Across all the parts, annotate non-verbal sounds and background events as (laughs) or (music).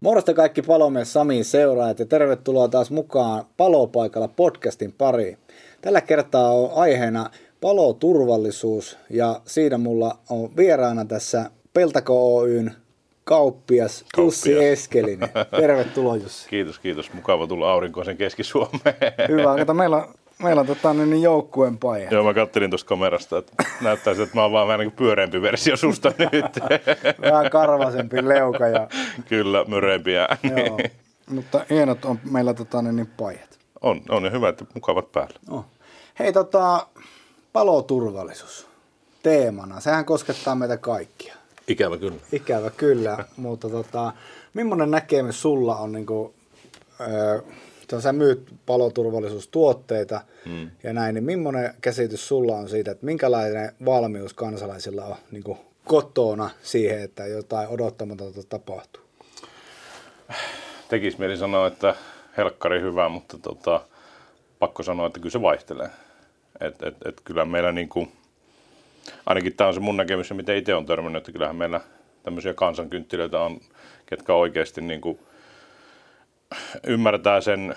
Morjesta kaikki palomies Samin seuraajat ja tervetuloa taas mukaan Palopaikalla podcastin pariin. Tällä kertaa on aiheena paloturvallisuus ja siinä mulla on vieraana tässä Peltako Oyn kauppias Jussi Eskelinen. Tervetuloa Jussi. Kiitos, kiitos. Mukava tulla aurinkoisen Keski-Suomeen. Hyvä. Kato, meillä on Meillä on tota, niin, niin joukkueen paija. Joo, mä kattelin tuosta kamerasta, että näyttää että mä oon vaan vähän niin pyöreämpi versio susta (laughs) nyt. vähän karvasempi leuka. Ja... Kyllä, myreempiä. Joo, mutta hienot on meillä tota, niin, niin paijat. On, on ja hyvä, että mukavat päällä. Oh. Hei, tota, paloturvallisuus teemana. Sehän koskettaa meitä kaikkia. Ikävä kyllä. Ikävä kyllä, (laughs) mutta tota, millainen näkemys sulla on niin kuin, öö, sä myyt paloturvallisuustuotteita mm. ja näin, niin millainen käsitys sulla on siitä, että minkälainen valmius kansalaisilla on niin kuin kotona siihen, että jotain odottamatonta tapahtuu? Tekis mieli sanoa, että helkkari hyvä, mutta tota, pakko sanoa, että kyllä se vaihtelee. Et, et, et kyllä meillä niin kuin, ainakin tämä on se mun näkemys, mitä itse on törmännyt, että kyllähän meillä tämmöisiä kansankynttilöitä on, ketkä oikeasti niin kuin ymmärtää sen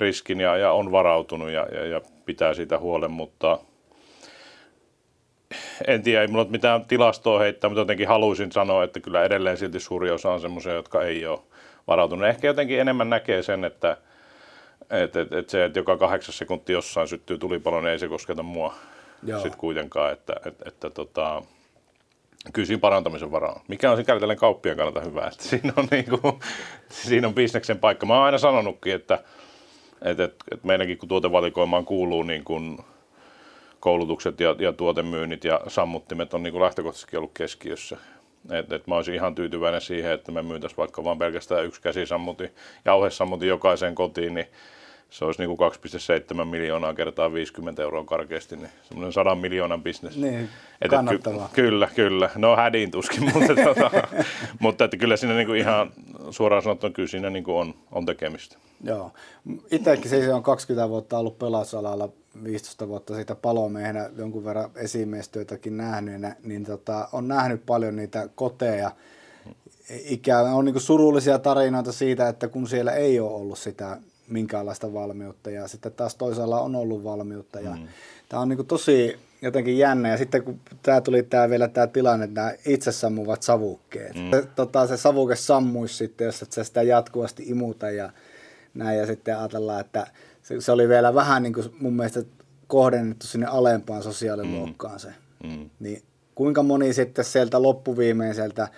riskin ja, ja on varautunut ja, ja, ja pitää siitä huolen, mutta en tiedä, ei mulla mitään tilastoa heittää, mutta jotenkin haluaisin sanoa, että kyllä edelleen silti suuri osa on semmoisia, jotka ei ole varautunut. Ehkä jotenkin enemmän näkee sen, että et, et, et se, että joka kahdeksas sekunti jossain syttyy tulipalo, niin ei se kosketa mua sitten kuitenkaan. Että, et, että tota, kyllä siinä parantamisen varaa Mikä on sikäli tällainen kauppien kannalta hyvä, että siinä on, niin kuin, siinä on bisneksen paikka. Mä oon aina sanonutkin, että, että, että, meidänkin kun tuotevalikoimaan kuuluu niin kuin koulutukset ja, ja tuotemyynnit ja sammuttimet on niin kuin lähtökohtaisesti ollut keskiössä. Et, et mä olisin ihan tyytyväinen siihen, että me myytäisiin vaikka vain pelkästään yksi käsisammuti, jauhesammuti jokaiseen kotiin, niin se olisi niin kuin 2,7 miljoonaa kertaa 50 euroa karkeasti, niin semmoinen 100 miljoonan bisnes. Niin, kannattavaa. Ky- kyllä, kyllä. No hädin tuskin, mutta, (laughs) tuota, mutta että kyllä siinä niin kuin ihan suoraan sanottuna kyllä siinä niin kuin on, on tekemistä. Joo. Itsekin siis on 20 vuotta ollut pelasalalla, 15 vuotta siitä palomiehenä jonkun verran esimiestyötäkin nähnyt, niin tota, on nähnyt paljon niitä koteja, ikään on niin surullisia tarinoita siitä, että kun siellä ei ole ollut sitä minkäänlaista valmiutta ja sitten taas toisaalla on ollut valmiutta ja mm. tämä on niin tosi jotenkin jännä ja sitten kun tämä tuli tämä vielä tämä tilanne, että nämä itse sammuvat savukkeet. Mm. Se, tota, se savuke sammuisi sitten, jos et sä sitä jatkuvasti imuta ja näin ja sitten ajatellaan, että se, se oli vielä vähän niin kuin mun mielestä kohdennettu sinne alempaan sosiaaliluokkaan se. Mm. Niin kuinka moni sitten sieltä loppuviimeiseltä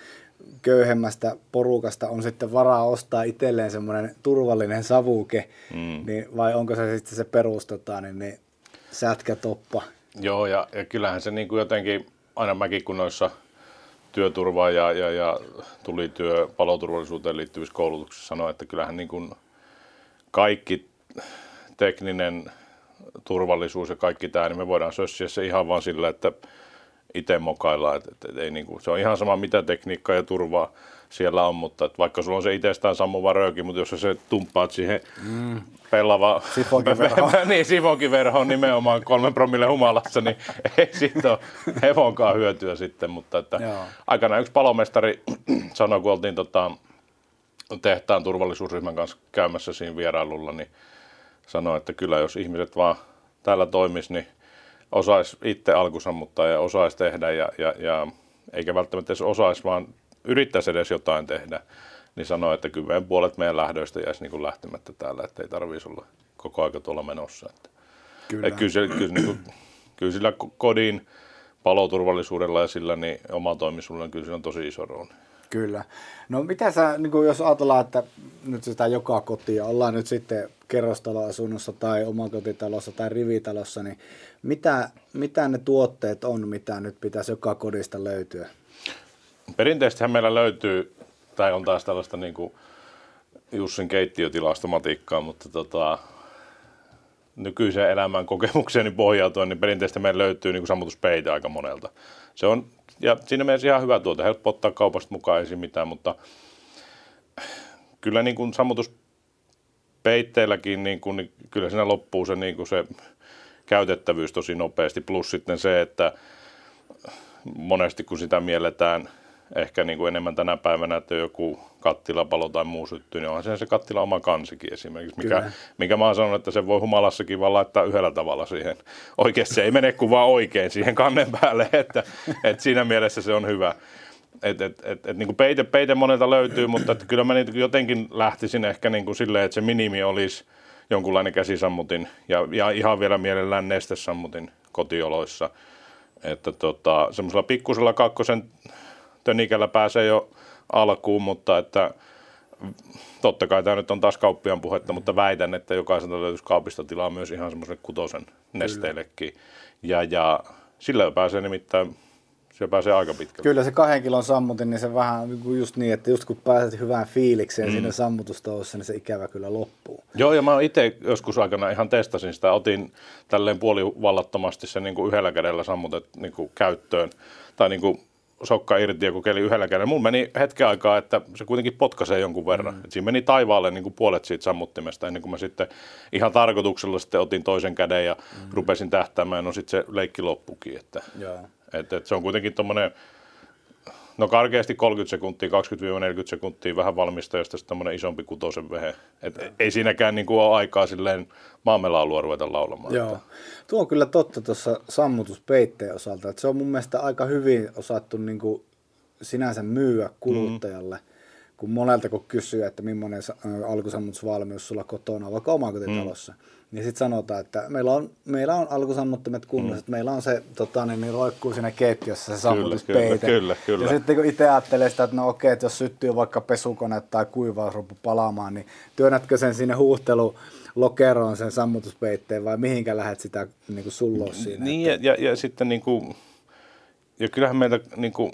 köyhemmästä porukasta on sitten varaa ostaa itselleen semmoinen turvallinen savuke, mm. niin, vai onko se sitten se perustota, niin, niin sätkätoppa? Joo, ja, ja kyllähän se niin kuin jotenkin, aina mäkin kun noissa työturvaa ja, ja, ja tuli työ paloturvallisuuteen liittyvissä koulutuksissa sanoa, että kyllähän niin kuin kaikki tekninen turvallisuus ja kaikki tämä, niin me voidaan sössiä se ihan vaan sillä, että itse mokaillaan. Et, et, et, ei niinku, se on ihan sama mitä tekniikkaa ja turvaa siellä on, mutta et vaikka sulla on se itsestään sammuva rööki, mutta jos sä tumppaat siihen mm. pelava (laughs) (laughs) niin, sifonkiverhoon nimenomaan kolmen promille humalassa, niin (laughs) ei siitä ole hevonkaan hyötyä sitten, mutta että aikana yksi palomestari (clears throat) sanoi, kun oltiin tota, tehtaan turvallisuusryhmän kanssa käymässä siinä vierailulla, niin sanoi, että kyllä jos ihmiset vaan täällä toimis, niin osaisi itse alkusammuttaa ja osaisi tehdä ja, ja, ja eikä välttämättä edes osaisi, vaan yrittäisi edes jotain tehdä, niin sanoi, että kyllä puolet meidän lähdöistä jäisi niin kuin lähtemättä täällä, että ei tarvitsisi olla koko aika tuolla menossa. Että, kyllä. Että kyllä, kyllä, niin kuin, kyllä sillä kodin paloturvallisuudella ja sillä niin omatoimisuudella kyllä on tosi iso rooli. Kyllä. No mitä sä, niin jos ajatellaan, että nyt sitä joka kotia, ollaan nyt sitten kerrostaloasunnossa tai omakotitalossa tai rivitalossa, niin mitä, mitä ne tuotteet on, mitä nyt pitäisi joka kodista löytyä? Perinteisesti meillä löytyy, tai on taas tällaista niin kuin Jussin keittiötilastomatiikkaa, mutta tota, nykyiseen elämän kokemukseen pohjautuen, niin perinteisesti meillä löytyy niin sammutuspeite aika monelta. Se on, ja siinä mielessä ihan hyvä tuote, helppo ottaa kaupasta mukaan, ei mitään, mutta kyllä niin kuin sammutuspeitteilläkin, niin kuin, niin kyllä siinä loppuu se, niin kuin se käytettävyys tosi nopeasti, plus sitten se, että monesti kun sitä mielletään ehkä niin kuin enemmän tänä päivänä, että joku kattilapalo tai muu syttyy, niin onhan se se kattila oma kansikin esimerkiksi, mikä, mikä mä oon sanonut, että se voi humalassakin vaan laittaa yhdellä tavalla siihen. Oikeasti se ei mene kuin vaan oikein siihen kannen päälle, (laughs) että, että siinä mielessä se on hyvä. Et, et, et, et, niin kuin peite, peite monelta löytyy, mutta että kyllä mä niin jotenkin lähtisin ehkä niin kuin silleen, että se minimi olisi jonkunlainen käsisammutin ja, ja ihan vielä mielellään nestesammutin kotioloissa. Että tota, semmoisella pikkusella kakkosen tönikällä pääsee jo alkuun, mutta että totta kai tämä nyt on taas kauppiaan puhetta, mutta väitän, että jokaiselta löytyisi kaupista tilaa myös ihan semmoisen kutosen nesteillekin. Ja, ja sillä pääsee nimittäin se pääsee aika pitkälle. Kyllä se kahden kilon sammutin, niin se vähän niinku just niin, että just kun pääset hyvään fiilikseen mm. siinä sammutustoussa, niin se ikävä kyllä loppuu. Joo, ja mä itse joskus aikana ihan testasin sitä, otin tälleen puolivallattomasti sen niin kuin yhdellä kädellä sammutet niin kuin käyttöön, tai niin kuin sokka irti ja kokeili yhdellä kädellä. Mun meni hetken aikaa, että se kuitenkin potkaisee jonkun verran. Mm. Et siinä meni taivaalle niin kuin puolet siitä sammuttimesta ennen kuin mä sitten ihan tarkoituksella sitten otin toisen käden ja mm. rupesin tähtäämään. No sitten se leikki loppukin. Että, Joo. Et, et se on kuitenkin tuommoinen, no karkeasti 30 sekuntia, 20-40 sekuntia vähän valmista, josta sitten tämmöinen isompi kutosen vehe. Et ei siinäkään niin kuin ole aikaa silleen maamelaulua ruveta laulamaan. Joo. Että. Tuo on kyllä totta tuossa sammutuspeitteen osalta, että se on mun mielestä aika hyvin osattu niin kuin sinänsä myyä kuluttajalle. Mm. Kun monelta kun kysyy, että millainen alkusammutusvalmius sulla kotona, vaikka omakotitalossa, mm niin sitten sanotaan, että meillä on, meillä on alkusammuttimet kunnossa, mm. meillä on se tota, niin, niin roikkuu siinä keittiössä se sammutuspeite. Kyllä, kyllä, kyllä. Ja sitten kun itse ajattelee sitä, että no okei, että jos syttyy vaikka pesukone tai kuivausruppu palaamaan, niin työnnätkö sen sinne huuhtelu lokeroon sen sammutuspeitteen vai mihinkä lähdet sitä niin sulloa siinä? Niin että... ja, ja, ja, sitten niin kuin, ja kyllähän meiltä niin kuin,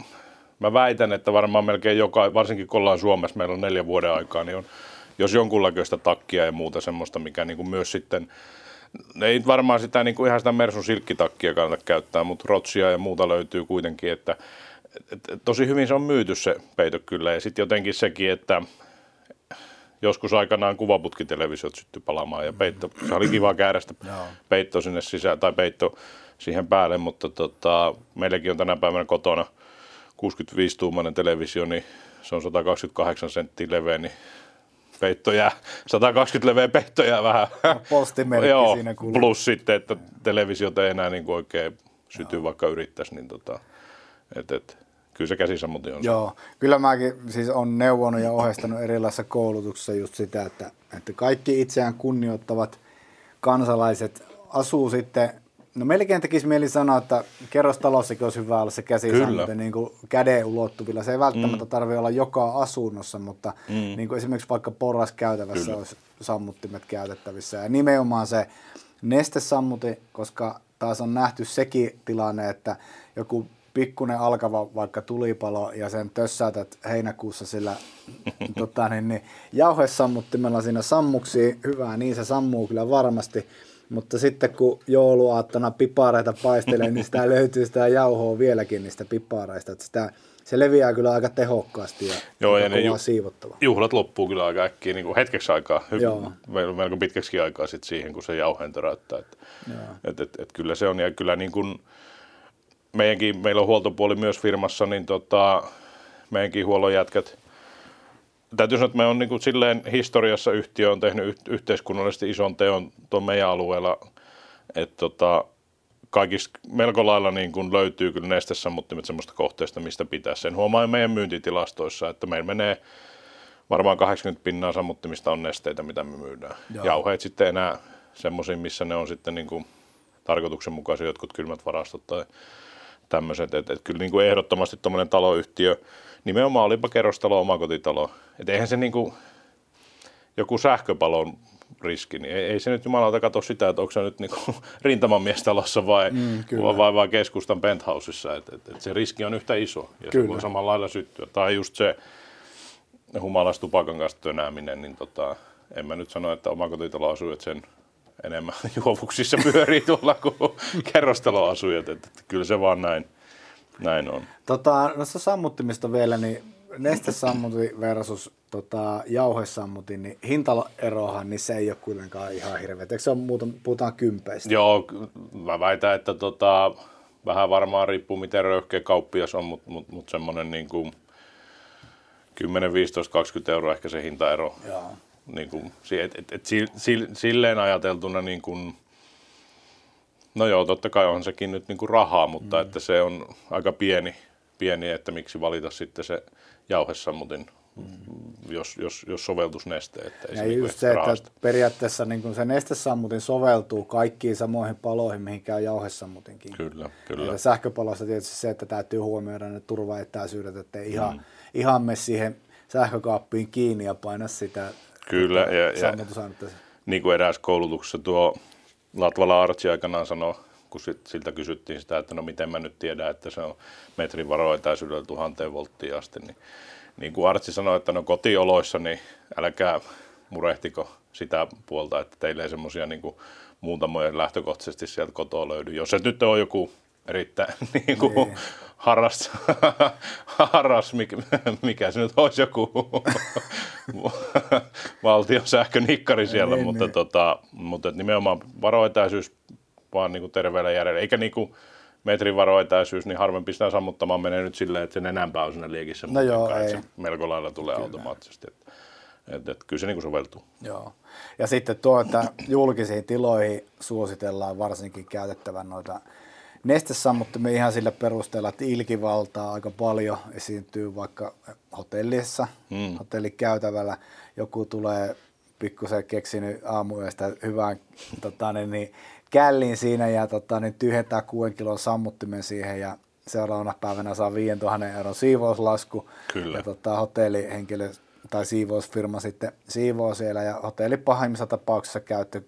mä väitän, että varmaan melkein joka, varsinkin kun ollaan Suomessa, meillä on neljä vuoden aikaa, niin on jos jonkunlaista takkia ja muuta semmoista, mikä niin kuin myös sitten, ei varmaan sitä niin kuin ihan sitä Mersun silkkitakkia kannata käyttää, mutta rotsia ja muuta löytyy kuitenkin, että et, et, tosi hyvin se on myyty se peito kyllä. Ja sitten jotenkin sekin, että joskus aikanaan kuvaputkitelevisiot syttyi palaamaan ja peitto, se oli kiva käärästä peitto sinne sisään tai peitto siihen päälle, mutta tota, meilläkin on tänä päivänä kotona 65-tuumainen televisio, niin se on 128 senttiä leveä, niin peitto jää, 120 leveä peitto jää vähän. Postimerkki Joo, siinä kuuluu. Plus sitten, että televisiota ei enää niin kuin oikein syty, Joo. vaikka yrittäisi, niin tota, et, et, kyllä se käsisammutin on Joo, kyllä mäkin siis on neuvonut ja ohjeistanut erilaisissa koulutuksissa just sitä, että, että kaikki itseään kunnioittavat kansalaiset asuu sitten No melkein tekisi mieli sanoa, että kerrostalossakin olisi hyvä olla se käsisammutin niin kuin käden ulottuvilla. Se ei välttämättä mm. tarvitse olla joka asunnossa, mutta mm. niin kuin esimerkiksi vaikka porraskäytävässä Kyllä. olisi sammuttimet käytettävissä. Ja nimenomaan se nestesammuti, koska taas on nähty sekin tilanne, että joku pikkunen alkava vaikka tulipalo ja sen tössäytät heinäkuussa sillä (laughs) tota, niin, niin, jauhesammuttimella siinä sammuksi hyvää, niin se sammuu kyllä varmasti. Mutta sitten kun jouluaattona pipareita paistelee, niin sitä löytyy sitä jauhoa vieläkin niistä pipareista. Että sitä, se leviää kyllä aika tehokkaasti ja, Joo, ja ne ju- siivottava. juhlat loppuu kyllä aika äkkiä, niin kuin hetkeksi aikaa, Joo. melko pitkäksi aikaa sitten siihen, kun se jauheen töräyttää. Että, et, et, et, kyllä se on, ja kyllä niin kuin, meidänkin, meillä on huoltopuoli myös firmassa, niin tota, meidänkin huollon jätkät täytyy sanoa, että me on niin kuin silleen historiassa yhtiö on tehnyt yhteiskunnallisesti ison teon tuon meidän alueella, että tota, kaikista melko lailla niin kuin löytyy kyllä nestesammuttimet semmoista kohteesta, mistä pitää sen. Huomaa meidän myyntitilastoissa, että meillä menee varmaan 80 pinnaa sammuttimista on nesteitä, mitä me myydään. Joo. Jauheet sitten enää semmoisiin, missä ne on sitten niin kuin tarkoituksenmukaisia jotkut kylmät varastot tai tämmöiset. Että et kyllä niin kuin ehdottomasti tuommoinen taloyhtiö, nimenomaan olipa kerrostalo, omakotitalo. Että eihän se niin kuin, joku sähköpalon riski, niin ei, ei se nyt jumalauta katso sitä, että onko se nyt niinku (laughs) rintamamiestalossa vai, mm, vai, vai keskustan penthouseissa, että et, et se riski on yhtä iso ja kyllä. se voi samalla lailla syttyä. Tai just se humalas tupakan kanssa tönääminen, niin tota, en mä nyt sano, että omakotitaloasujat sen enemmän (laughs) juovuksissa pyörii tuolla kuin kerrostaloasujat, että kyllä se vaan näin, näin on. Tota, noissa sammuttimista vielä, niin nestesammutin versus tota, jauhesammutin, niin hintaerohan niin se ei ole kuitenkaan ihan hirveä. Eikö se ole muuta, puhutaan kympeistä? Joo, mä väitän, että tota, vähän varmaan riippuu miten röyhkeä kauppias on, mutta mut, mut semmoinen niin kuin 10, 15, 20 euroa ehkä se hintaero. Joo. Niin kuin, et, et, et, silleen ajateltuna niin kuin, no joo, totta kai on sekin nyt niin kuin rahaa, mutta mm. että se on aika pieni, pieni, että miksi valita sitten se jauhesammutin mm. jos, jos, jos soveltus neste. Että ei ja se niinku just se, rahasta. että periaatteessa niin kun se nestesammutin soveltuu kaikkiin samoihin paloihin, mihin käy jauhesammutinkin. Kyllä, kyllä. Ja sähköpalossa tietysti se, että täytyy huomioida ne turvaetäisyydet, että ei ihan, mm. ihan mene siihen sähkökaappiin kiinni ja paina sitä Kyllä, ja, ja niin kuin eräs koulutuksessa tuo Latvala Artsi aikanaan sanoi, kun sit, siltä kysyttiin sitä, että no miten mä nyt tiedän, että se on metrin varoetäisyydellä tuhanteen volttiin asti, niin niin kuin Artsi sanoi, että no kotioloissa, niin älkää murehtiko sitä puolta, että teille ei semmoisia niin muutamoja lähtökohtaisesti sieltä kotoa löydy. Jos se nyt on joku erittäin (laughs) niin kuin, niin. harras, (laughs) harras mikä, mikä se nyt olisi joku (laughs) valtion sähkönikkari siellä, niin, mutta, niin. Tota, mutta nimenomaan varoetäisyys vaan niin kuin terveellä järjellä, eikä niin kuin, metrin varoetäisyys, niin harvempi sitä sammuttamaan menee nyt silleen, että sen enempää on siinä liekissä, no joo, ei. se melko lailla tulee kyllä. automaattisesti. Että, että, että kyllä se niin kuin soveltuu. Joo. Ja sitten tuo, että julkisiin tiloihin suositellaan varsinkin käytettävän noita nestesammuttimia ihan sillä perusteella, että ilkivaltaa aika paljon esiintyy vaikka hotellissa, hmm. hotellikäytävällä. Joku tulee pikkusen keksinyt aamuyöstä hyvän tota, niin, niin, källin siinä ja tota, niin tyhjentää 6 kilon sammuttimen siihen ja seuraavana päivänä saa 5000 euron siivouslasku. Kyllä. Ja tota, hotellihenkilö tai siivousfirma sitten siivoo siellä ja hotelli pahimmissa tapauksissa käyttö,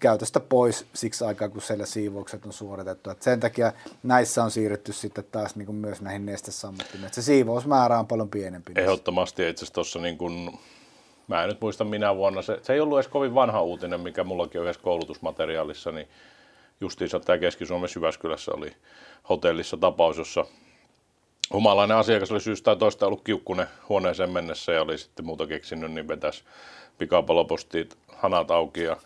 käytöstä pois siksi aikaa, kun siellä siivoukset on suoritettu. Et sen takia näissä on siirrytty sitten taas niin kuin myös näihin nestesammuttimiin. Se siivousmäärä on paljon pienempi. Ehdottomasti itse asiassa tuossa niin kuin mä en nyt muista minä vuonna, se, se ei ollut edes kovin vanha uutinen, mikä mullakin on yhdessä koulutusmateriaalissa, niin justiinsa tämä Keski-Suomen Syväskylässä oli hotellissa tapaus, jossa humalainen asiakas oli syystä tai toista ollut kiukkunen huoneeseen mennessä ja oli sitten muuta keksinyt, niin vetäisi pikapalopostit hanat auki ja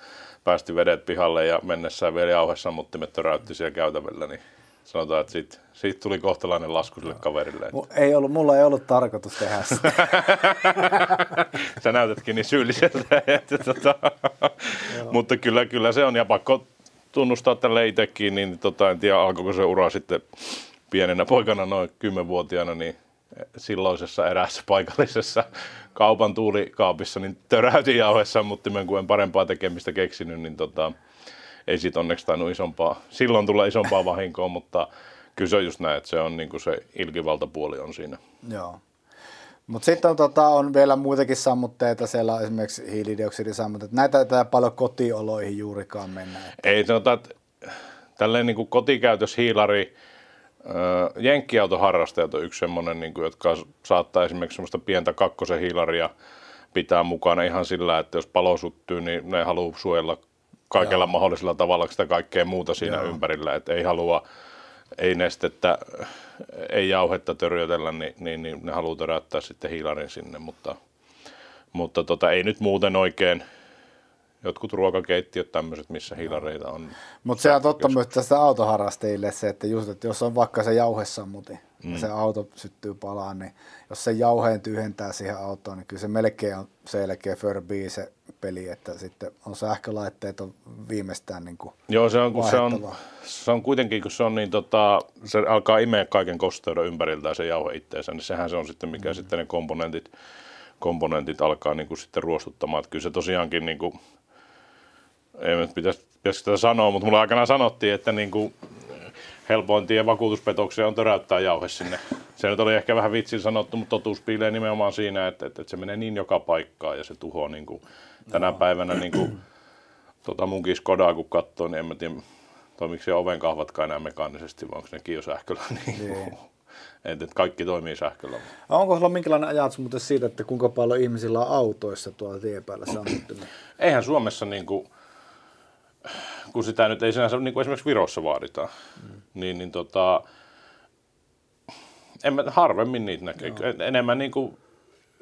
päästi vedet pihalle ja mennessään vielä jauhesammuttimet töräytti siellä käytävällä, niin sanotaan, että siitä, siitä tuli kohtalainen lasku sille kaverille. Että... Ei ollut, mulla ei ollut tarkoitus tehdä sitä. (laughs) Sä näytätkin niin syylliseltä. Että, tota, mutta kyllä, kyllä se on, ja pakko tunnustaa tälle itsekin, niin tota, en tiedä alkoiko se ura sitten pienenä poikana, noin kymmenvuotiaana, niin silloisessa erässä (laughs) paikallisessa kaupan tuulikaapissa, niin töräytin jauhessa, mutta kun en parempaa tekemistä keksinyt, niin tota, ei siitä onneksi tainnut isompaa, silloin tulee isompaa vahinkoa, mutta kyllä se on just näin, että se on niin kuin se ilkivaltapuoli on siinä. Joo. Mutta sitten on, tota, on vielä muitakin sammutteita, siellä on esimerkiksi hiilidioksidisammutteet. Näitä ei paljon kotioloihin juurikaan mennä. Että... Ei, sanotaan, että tälleen niin kuin kotikäytös hiilari, jenkkiautoharrastajat on yksi semmoinen, niin kuin, jotka saattaa esimerkiksi semmoista pientä kakkosen hiilaria pitää mukana ihan sillä, että jos palo syttyy, niin ne haluaa suojella kaikella Joo. mahdollisella tavalla sitä kaikkea muuta siinä Joo. ympärillä, että ei halua, ei nestettä, ei jauhetta törjötellä, niin, niin, niin ne haluaa töräyttää sitten hiilarin sinne, mutta, mutta tota, ei nyt muuten oikein, jotkut ruokakeittiöt tämmöiset, missä hiilareita on. Mutta se on totta myös tästä autoharrastajille se, että just, että jos on vaikka se jauhesammutin mm. ja se auto syttyy palaan, niin jos se jauheen tyhjentää siihen autoon, niin kyllä se melkein on selkeä Furby se peli, että sitten on sähkölaitteet on viimeistään niin kuin Joo, se on, kun se on, se on kuitenkin, kun se on niin tota, se alkaa imeä kaiken kosteuden ympäriltä se jauhe itteensä, niin sehän se on sitten, mikä mm. sitten ne komponentit, komponentit alkaa niin kuin sitten ruostuttamaan. Että kyllä se tosiaankin niin kuin, ei nyt pitäisi, pitäisi sitä sanoa, mutta mulla aikana sanottiin, että niin kuin helpoin tie vakuutuspetokseen on töräyttää jauhe sinne. Se nyt oli ehkä vähän vitsin sanottu, mutta totuus piilee nimenomaan siinä, että, että, että se menee niin joka paikkaan ja se tuhoaa niin kuin, tänä no. päivänä niin kuin, tota munkin Skodaa kun katsoo, niin en mä tiedä, toimiko se oven kahvatkaan enää mekaanisesti, vai onko nekin jo sähköllä. (laughs) Niin, niin. että, että kaikki toimii sähköllä. Onko sulla minkälainen ajatus muuten siitä, että kuinka paljon ihmisillä on autoissa tuolla tien päällä sammuttimia? Eihän Suomessa niin kuin, kun sitä nyt ei sinänsä niin kuin esimerkiksi Virossa vaaditaan, mm. niin, niin tota, en mä, harvemmin niitä näkee. No. Enemmän niin kuin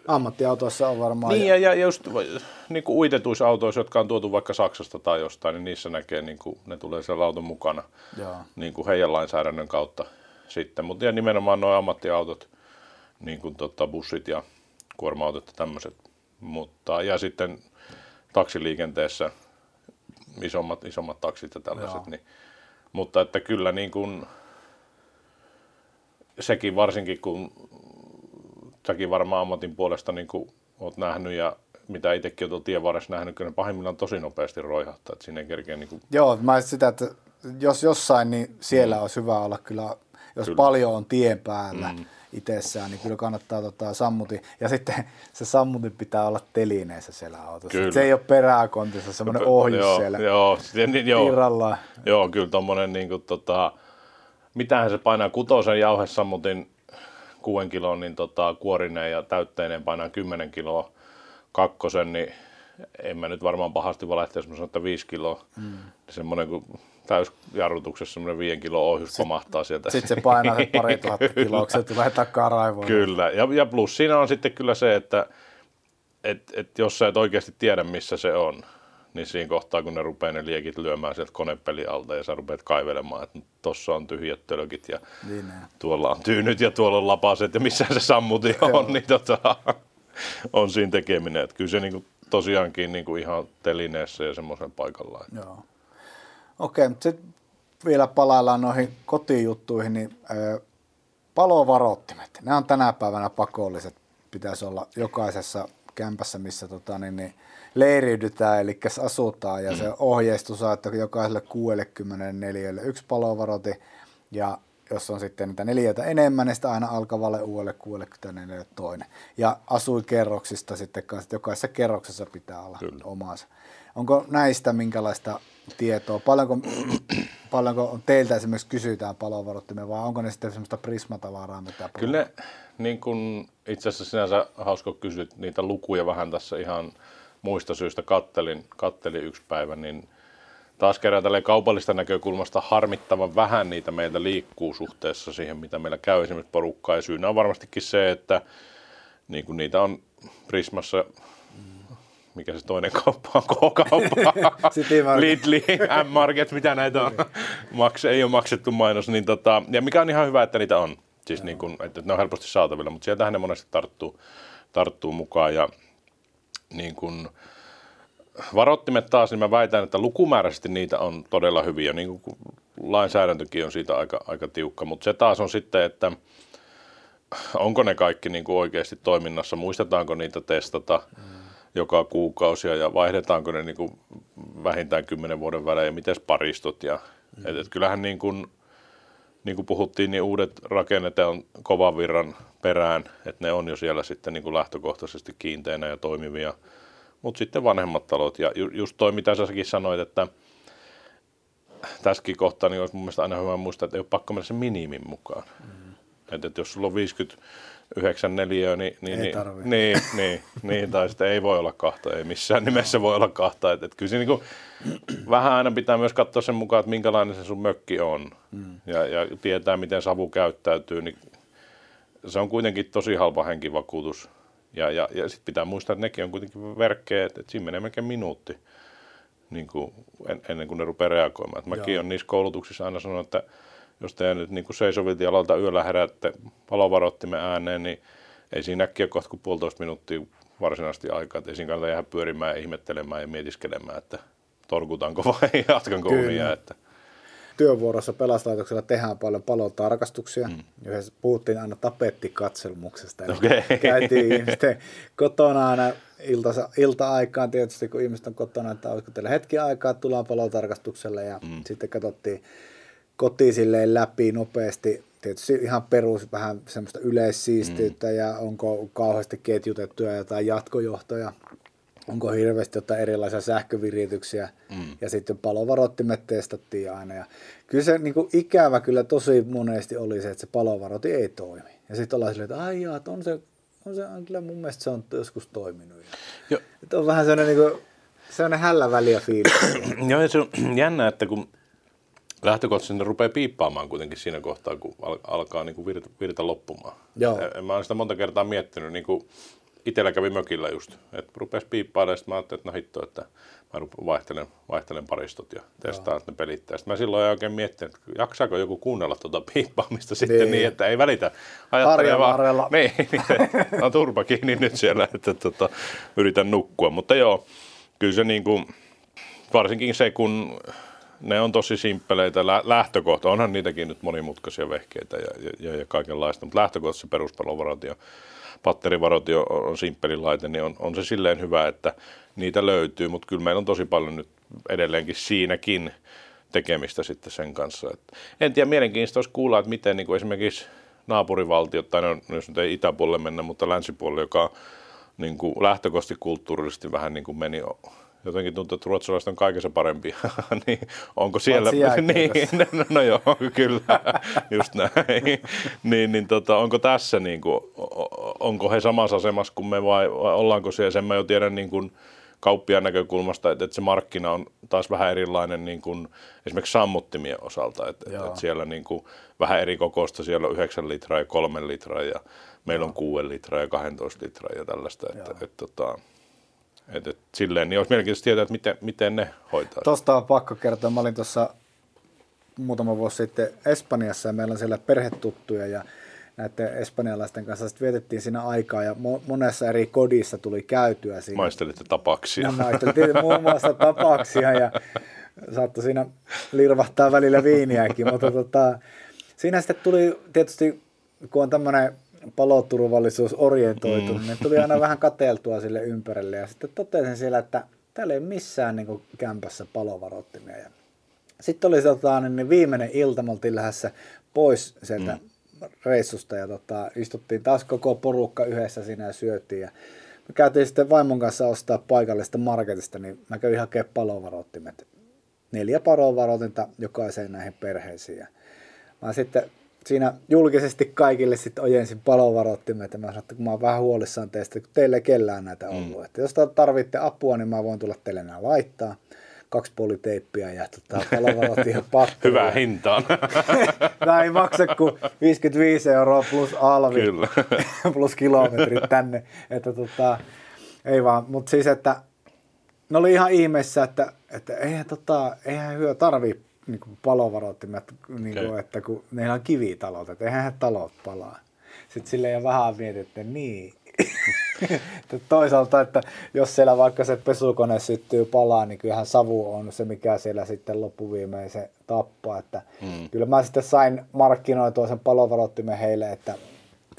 Ammattiautoissa on varmaan. Niin, ja, ja just niin kuin uitetuissa autoissa, jotka on tuotu vaikka Saksasta tai jostain, niin niissä näkee, niin kuin, ne tulee siellä auton mukana Joo. niin kuin heidän lainsäädännön kautta sitten. Mutta ja nimenomaan nuo ammattiautot, niin kuin tota, bussit ja kuorma-autot ja tämmöiset. Mutta, ja sitten taksiliikenteessä isommat, isommat taksit ja tällaiset. Niin, mutta että kyllä niin kuin, sekin varsinkin, kun säkin varmaan ammatin puolesta niin kuin oot nähnyt ja mitä itsekin tuolla tien varressa nähnyt, kyllä ne pahimmillaan tosi nopeasti roihahtaa, että sinne kerkee niin kuin... Joo, mä sitä, että jos jossain, niin siellä mm. olisi hyvä olla kyllä, jos kyllä. paljon on tien päällä mm. Itsessään, niin kyllä kannattaa tota, sammuti. Ja sitten (laughs) se sammutin pitää olla telineessä siellä autossa. Kyllä. Se ei ole peräkontissa semmoinen ohjus joo, siellä joo, niin, joo, irrallaan. Joo, kyllä tommonen niin kuin, tota, mitähän se painaa kutosen jauhesammutin kuuden kilon niin tota, kuorineen ja täytteineen painaa 10 kiloa kakkosen, niin en mä nyt varmaan pahasti valehtia, jos mä sanon, että 5 kiloa. Mm. Semmoinen kun täysjarrutuksessa semmoinen 5 kilo ohjus pamahtaa sieltä. Sitten se painaa se pari (laughs) tuhatta kiloa, se tulee takaa raivoon. Kyllä, ja, ja plus siinä on sitten kyllä se, että et, et jos sä et oikeasti tiedä, missä se on, niin siinä kohtaa, kun ne rupeaa ne liekit lyömään sieltä konepeli alta ja sä rupeat kaivelemaan, että tossa on tyhjät tölkit ja niin, tuolla on tyynyt ja tuolla on lapaset ja missä se sammuti (laughs) on, niin tota, on siinä tekeminen. Että kyllä se niin kuin, tosiaankin niin kuin ihan telineessä ja semmoisen paikallaan. Joo. Okei, okay, sitten vielä palaillaan noihin kotijuttuihin, niin ö, palovarottimet, ne on tänä päivänä pakolliset, pitäisi olla jokaisessa kämpässä, missä tota, niin, niin, leiriydytään, eli asutaan, ja mm. se ohjeistus on, että jokaiselle 64 yksi palovaroti, ja jos on sitten niitä neliöitä enemmän, niin sitä aina alkavalle uudelle 64 toinen. Ja asuikerroksista sitten kanssa, että jokaisessa kerroksessa pitää olla Kyllä. omansa. Onko näistä minkälaista tietoa? Paljonko, paljonko teiltä esimerkiksi kysytään palovarottimia vai onko ne sitten semmoista prismatavaraa? Mitä Kyllä ne, niin kun itse asiassa sinänsä hauska kysyt niitä lukuja vähän tässä ihan muista syistä kattelin, kattelin yksi päivä, niin taas kerran tälle kaupallista näkökulmasta harmittavan vähän niitä meiltä liikkuu suhteessa siihen, mitä meillä käy esimerkiksi porukkaa. Ja syynä on varmastikin se, että niin kuin niitä on Prismassa mikä se toinen kauppa on, K-kauppa, (laughs) Lidli, M-Market, mitä näitä on, Maks, ei ole maksettu mainos, niin tota, ja mikä on ihan hyvä, että niitä on, siis niin kuin, että ne on helposti saatavilla, mutta sieltähän ne monesti tarttuu, tarttuu mukaan. Ja niin kuin, varottimet taas, niin mä väitän, että lukumääräisesti niitä on todella hyviä, niin kuin lainsäädäntökin on siitä aika, aika tiukka, mutta se taas on sitten, että onko ne kaikki niin kuin oikeasti toiminnassa, muistetaanko niitä testata, mm joka kuukausi ja vaihdetaanko ne niin kuin vähintään kymmenen vuoden välein ja miten paristot. Ja, mm. et, et kyllähän niin kuin, niin kuin puhuttiin, niin uudet rakennet on kovan virran perään, että ne on jo siellä sitten niin kuin lähtökohtaisesti kiinteinä ja toimivia. Mutta sitten vanhemmat talot ja ju, just toi mitä säkin sanoit, että tässäkin kohtaa niin olisi mun mielestä aina hyvä muistaa, että ei ole pakko mennä sen minimin mukaan. Mm. Että, että jos sulla on 50 yhdeksän neliöä, niin, niin, ei niin, niin, niin, niin, tai sitten ei voi olla kahta, ei missään nimessä voi olla kahta. Et, et kyllä niin kuin, vähän aina pitää myös katsoa sen mukaan, että minkälainen se sun mökki on mm. ja, ja tietää, miten savu käyttäytyy, niin se on kuitenkin tosi halpa henkivakuutus. Ja, ja, ja sitten pitää muistaa, että nekin on kuitenkin verkkejä, että, että siinä menee melkein minuutti niin kuin en, ennen kuin ne rupeaa reagoimaan. Et mäkin olen niissä koulutuksissa aina sanonut, että jos te nyt niin seisoviltialalta yöllä herätte palovarottimen ääneen, niin ei siinä äkkiä kohta kuin puolitoista minuuttia varsinaisesti aikaa, että ei siinä kannata jäädä pyörimään, ihmettelemään ja mietiskelemään, että torkutaanko vai (laughs) jatkanko unia. Että. Työvuorossa pelastuslaitoksella tehdään paljon palotarkastuksia. Mm. Yhdessä puhuttiin aina tapettikatselmuksesta. Okay. (laughs) Käytiin ihmisten kotona aina ilta, ilta-aikaan tietysti, kun ihmiset on kotona, että olisiko teillä hetki aikaa, tullaan palotarkastukselle ja mm. sitten katsottiin koti silleen läpi nopeasti. Tietysti ihan perus vähän semmoista yleissiistiyttä mm. ja onko kauheasti ketjutettuja jotain jatkojohtoja, onko hirveästi jotain erilaisia sähkövirityksiä mm. ja sitten palovarottimet testattiin aina. Ja kyllä se niin kuin ikävä kyllä tosi monesti oli se, että se palovarotti ei toimi. Ja sitten ollaan silleen, että ai jaa, on se, on se, kyllä mun mielestä se on joskus toiminut. Ja, että on vähän sellainen, niin kuin, sellainen hällä väliä fiilis. (clears throat) Joo, se on (clears throat) jännä, että kun lähtökohtaisesti ne rupeaa piippaamaan kuitenkin siinä kohtaa, kun al- alkaa niin kuin virta, virta loppumaan. Joo. Mä oon sitä monta kertaa miettinyt, niin kuin itsellä kävi mökillä just, että rupesi piippailemaan, sitten mä ajattelin, että no hitto, että mä vaihtelen, vaihtelen paristot ja testaan, että ne pelittää. Sitten mä silloin oikein miettinyt, että jaksaako joku kuunnella tuota piippaamista (laughs) sitten niin, niin että ei välitä. Ajattelee vaan, (laughs) niin, niin, (laughs) on turpa kiinni nyt siellä, että tota, yritän nukkua. Mutta joo, kyllä se niin kuin, varsinkin se, kun ne on tosi simppeleitä. Lähtökohta, onhan niitäkin nyt monimutkaisia vehkeitä ja, ja, ja kaikenlaista, mutta lähtökohta se peruspallovaraatio, patterivarotio on simppelin laite, niin on, on se silleen hyvä, että niitä löytyy, mutta kyllä meillä on tosi paljon nyt edelleenkin siinäkin tekemistä sitten sen kanssa. Et en tiedä, mielenkiintoista olisi kuulla, että miten niin kuin esimerkiksi naapurivaltiot, tai no, jos nyt ei itäpuolelle mennä, mutta länsipuolelle, joka niin kuin lähtökohtaisesti kulttuurisesti vähän niin kuin meni jotenkin tuntuu, että ruotsalaiset on kaikessa parempia, (laughs) niin onko siellä, (laughs) niin, (laughs) no, no joo, kyllä, just näin, niin, niin tota, onko tässä, niin kuin, onko he samassa asemassa kuin me vai, vai ollaanko siellä, sen mä jo tiedän niin kuin, kauppiaan näkökulmasta, että, että se markkina on taas vähän erilainen niin kuin esimerkiksi sammuttimien osalta, että, että siellä niin kuin vähän eri kokoista, siellä on 9 litraa ja 3 litraa ja meillä on 6 litraa ja 12 litraa ja tällaista, että, että, että, tota, et, et, silleen, niin olisi mielenkiintoista tietää, että miten, miten ne hoitaa. Tuosta on pakko kertoa. Mä olin tuossa muutama vuosi sitten Espanjassa ja meillä on siellä perhetuttuja ja näiden espanjalaisten kanssa sitten vietettiin siinä aikaa ja monessa eri kodissa tuli käytyä siinä. Maistelitte tapaksia. No, maisteltiin muun muassa tapaksia ja saattoi siinä lirvahtaa välillä viiniäkin, mutta tota, siinä sitten tuli tietysti, kun on tämmöinen paloturvallisuus orientoitunut, mm. niin tuli aina vähän kateeltua sille ympärille ja sitten totesin siellä, että täällä ei ole missään niin kämpässä palovarottimia. Ja sitten oli tota, niin viimeinen ilta, me oltiin lähdössä pois sieltä mm. reissusta ja tota, istuttiin taas koko porukka yhdessä siinä ja syötiin. Ja me käytiin sitten vaimon kanssa ostaa paikallista marketista, niin mä kävin hakemaan palovarottimet. Neljä palovarotinta jokaiseen näihin perheisiin. Ja mä sitten siinä julkisesti kaikille sitten ojensin palovarottimet, mä sanoin, että kun mä oon vähän huolissaan teistä, kun teille ei kellään näitä mm. ollut. Mm. Että jos tarvitte apua, niin mä voin tulla teille nämä laittaa. Kaksi politeippiä ja tota, palovarottia (laughs) patteria. Hyvää hintaan. (laughs) Tämä ei maksa kuin 55 euroa plus alvi, Kyllä. (laughs) plus kilometrit tänne. Että tota, ei vaan, mutta siis, että ne oli ihan ihmeessä, että, että eihän, tota, eihän hyö tarvii niin kuin palovarottimet, niin kuin, okay. että kun meillä on kivitalot, että eihän talot palaa. Sitten sille jo vähän mietit, että niin. (laughs) Toisaalta, että jos siellä vaikka se pesukone syttyy palaa, niin kyllähän savu on se, mikä siellä sitten loppuviimein se tappaa. Että mm. Kyllä mä sitten sain markkinoitua sen palovarottimen heille, että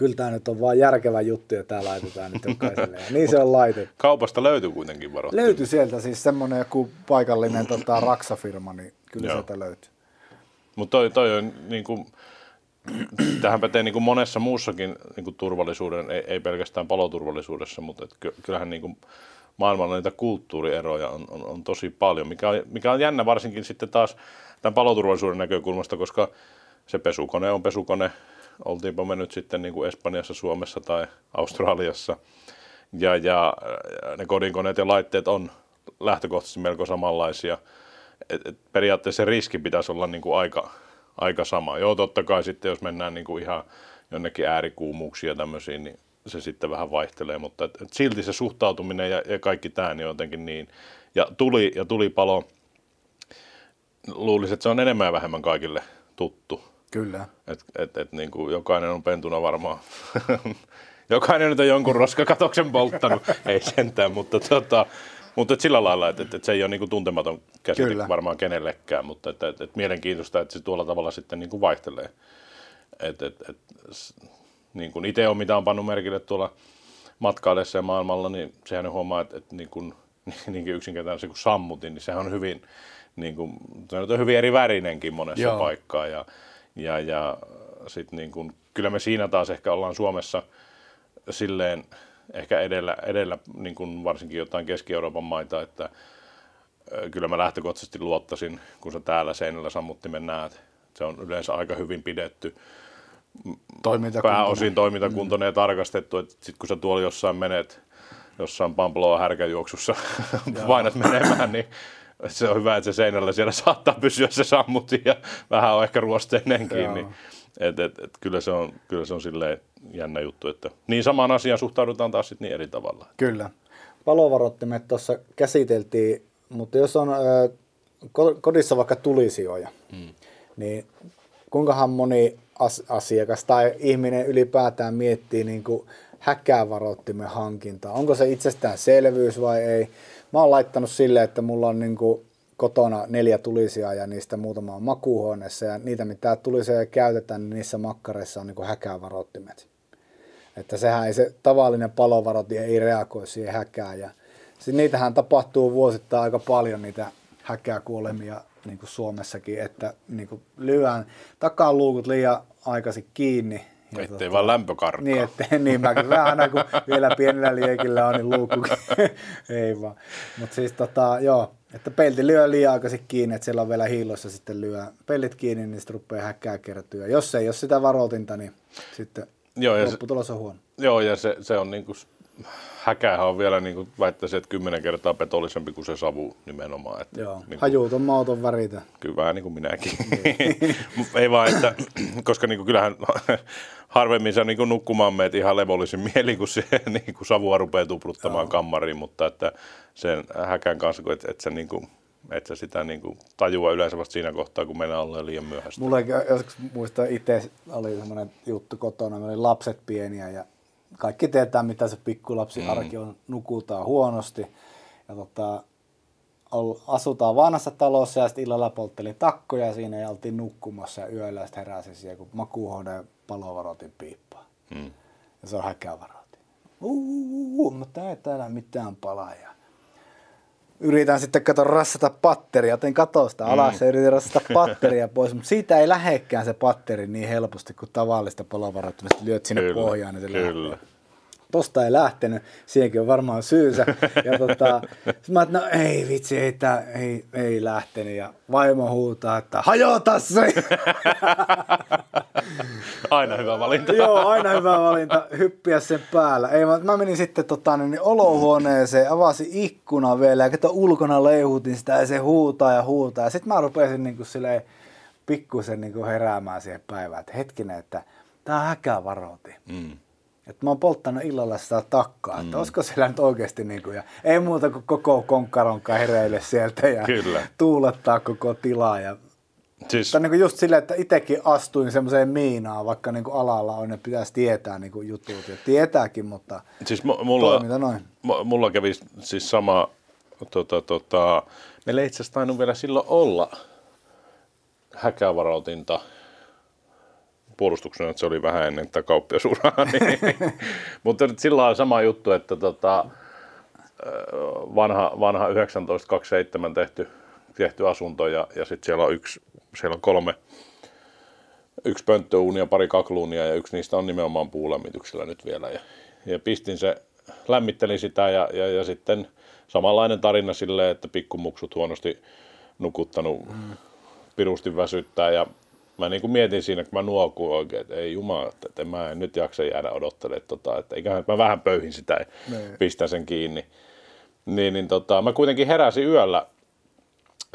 kyllä tämä nyt on vaan järkevä juttu ja tämä laitetaan nyt jokaiselle. Ja niin se on laitettu. Kaupasta löytyy kuitenkin varottimia. Löytyi sieltä siis semmoinen joku paikallinen tota, raksafirma, niin kyllä Joo. sieltä löytyy. Mutta toi, toi on niin kuin, (clears throat) tähän pätee niin kuin monessa muussakin niin kuin turvallisuuden, ei, ei pelkästään paloturvallisuudessa, mutta et kyllähän niin kuin maailmalla niitä kulttuurieroja on, on, on tosi paljon, mikä on, mikä on jännä varsinkin sitten taas tämän paloturvallisuuden näkökulmasta, koska se pesukone on pesukone, oltiinpa me nyt sitten niin kuin Espanjassa, Suomessa tai Australiassa, ja, ja ne kodinkoneet ja laitteet on lähtökohtaisesti melko samanlaisia – et, et periaatteessa se riski pitäisi olla niin kuin aika, aika sama. Joo, totta kai sitten jos mennään niin kuin ihan jonnekin äärikuumuuksiin ja tämmöisiin, niin se sitten vähän vaihtelee, mutta et, et silti se suhtautuminen ja, ja kaikki tämä niin jotenkin niin. Ja tuli ja tuli palo, luulisin, että se on enemmän ja vähemmän kaikille tuttu. Kyllä. Et, et, et niin kuin jokainen on pentuna varmaan. (laughs) jokainen nyt on jonkun roskakatoksen polttanut, (laughs) ei sentään, mutta tota, mutta sillä lailla, että, että, että se ei ole niin kuin tuntematon käsite Kyllä. varmaan kenellekään, mutta että, että, että mielenkiintoista, että se tuolla tavalla sitten niin kuin vaihtelee. Et, et, et, niin kuin itse on mitä on pannut merkille tuolla matkaillessa ja maailmalla, niin sehän huomaa, että, että niin kuin, (laughs) niinkin yksinkertainen se kuin sammutin, niin sehän on hyvin, niin kuin, se on hyvin eri värinenkin monessa Joo. paikkaa. Ja, ja, ja sit niin kuin, kyllä me siinä taas ehkä ollaan Suomessa silleen, ehkä edellä, edellä niin kuin varsinkin jotain Keski-Euroopan maita, että kyllä mä lähtökohtaisesti luottasin, kun sä täällä seinällä sammuttimen näet. Se on yleensä aika hyvin pidetty. Pääosin toimintakuntoinen mm. ja tarkastettu, että sit kun sä tuolla jossain menet, jossain Pamploa härkäjuoksussa painat (laughs) menemään, niin se on hyvä, että se seinällä siellä (laughs) saattaa pysyä se sammutin ja vähän on ehkä ruosteinenkin, niin, Et, et, et, kyllä, se on, kyllä se on silleen jännä juttu, että niin samaan asiaan suhtaudutaan taas sit niin eri tavalla. Kyllä. Palovarottimet tuossa käsiteltiin, mutta jos on ö, kodissa vaikka tulisijoja, hmm. niin kuinkahan moni as- asiakas tai ihminen ylipäätään miettii niin kuin häkäävarottimen hankintaa? Onko se itsestäänselvyys vai ei? Mä oon laittanut silleen, että mulla on niin kuin kotona neljä tulisia ja niistä muutama on makuuhuoneessa ja niitä mitä tulisia käytetään, niin niissä makkareissa on niin häkävarottimet. Että sehän ei se tavallinen palovarotti ei reagoi siihen häkään ja siis niitähän tapahtuu vuosittain aika paljon niitä häkääkuolemia niin kuin Suomessakin, että niin kuin lyön takaluukut liian aikaisin kiinni ja ettei tota, vaan lämpö karkaa. Niin, ettei, niin mä kyllä aina kun vielä pienellä liekillä on, niin luukku, (laughs) ei vaan. Mutta siis tota, joo, että pelti lyö liian aikaisin kiinni, että siellä on vielä hiilossa sitten lyö pellit kiinni, niin sitten rupeaa häkkää kertyä. Jos ei ole sitä varoitinta, niin sitten joo, ja lopputulos on huono. Joo, ja se, se on niin kuin häkähän on vielä, niin kuin väittäisin, että kymmenen kertaa petollisempi kuin se savu nimenomaan. Että, Joo, niin hajuuton mauton väritä. Kyllä vähän niin kuin minäkin. Niin. (laughs) Ei vaan, että (clears throat) koska niin kuin, kyllähän (laughs) harvemmin sä niin kuin nukkumaan meet ihan levollisin (laughs) mieli, kun se niin kuin savua rupeaa tupruttamaan Joo. kammariin, mutta että sen häkän kanssa, että, että sä niin kuin, että sä sitä niin kuin tajua yleensä vasta siinä kohtaa, kun mennään ollaan liian myöhäistä. Mulla joskus muistan itse, oli semmoinen juttu kotona, me oli lapset pieniä ja kaikki tietää, mitä se pikkulapsi mm. arki on, nukutaan huonosti. Ja tota, asutaan vanhassa talossa ja sitten illalla polttelin takkoja siinä ja oltiin nukkumassa ja yöllä sitten heräsin siihen, kun makuuhuoneen palovaroitin piippaa. Mm. Ja se on häkävaroitin. Uhuhu, mutta ei täällä mitään palaa. Ja yritän sitten kato rassata patteria, otin katosta alas mm. ja yritin rassata patteria pois, mutta siitä ei lähekkään se patteri niin helposti kuin tavallista palovaroittimesta, lyöt sinne kyllä, pohjaan niin se kyllä. Lähtee tosta ei lähtenyt, siihenkin on varmaan syysä. (laughs) Ja tota, mä no ei vitsi, ei, tää, ei, ei lähtenyt. Ja vaimo huutaa, että hajota se! (laughs) aina hyvä valinta. Joo, aina hyvä valinta, hyppiä sen päällä. Ei, mä, mä menin sitten tota, niin olohuoneeseen, avasin ikkuna vielä ja kato ulkona leihutin sitä ja se huutaa ja huutaa. Ja sitten mä rupesin niin kuin silleen, pikkusen niin kuin heräämään siihen päivään, että hetkinen, että tämä on häkävaroti. Mm. Että mä oon polttanut illalla sitä takkaa, mm. että olisiko siellä nyt oikeasti niin kuin, ja ei muuta kuin koko konkkaronka hereille sieltä ja Kyllä. tuulettaa koko tilaa. Ja, siis... niin kuin just silleen, että itsekin astuin semmoiseen miinaan, vaikka niin kuin alalla on, että pitäisi tietää niin kuin jutut ja tietääkin, mutta siis m- mulla, noin. M- mulla kävi siis sama, tota, tota, meillä ei itse asiassa vielä silloin olla häkävarautinta, puolustuksena, että se oli vähän ennen tätä kauppiasuraa. (laughs) Niin. Mutta nyt sillä on sama juttu, että tota, vanha, vanha 1927 tehty, tehty asunto ja, ja sitten siellä on yksi, siellä on kolme, yksi pönttöuuni ja pari kakluunia ja yksi niistä on nimenomaan puulämmityksellä nyt vielä. Ja, ja pistin se, lämmittelin sitä ja, ja, ja sitten samanlainen tarina silleen, että pikkumuksut huonosti nukuttanut, mm. pirusti väsyttää ja mä niin kuin mietin siinä, kun mä nuokuin oikein, että ei jumala, että mä en nyt jaksa jäädä odottelemaan, tota, että eiköhän mä vähän pöyhin sitä ja niin. pistän sen kiinni. Niin, niin tota, mä kuitenkin heräsin yöllä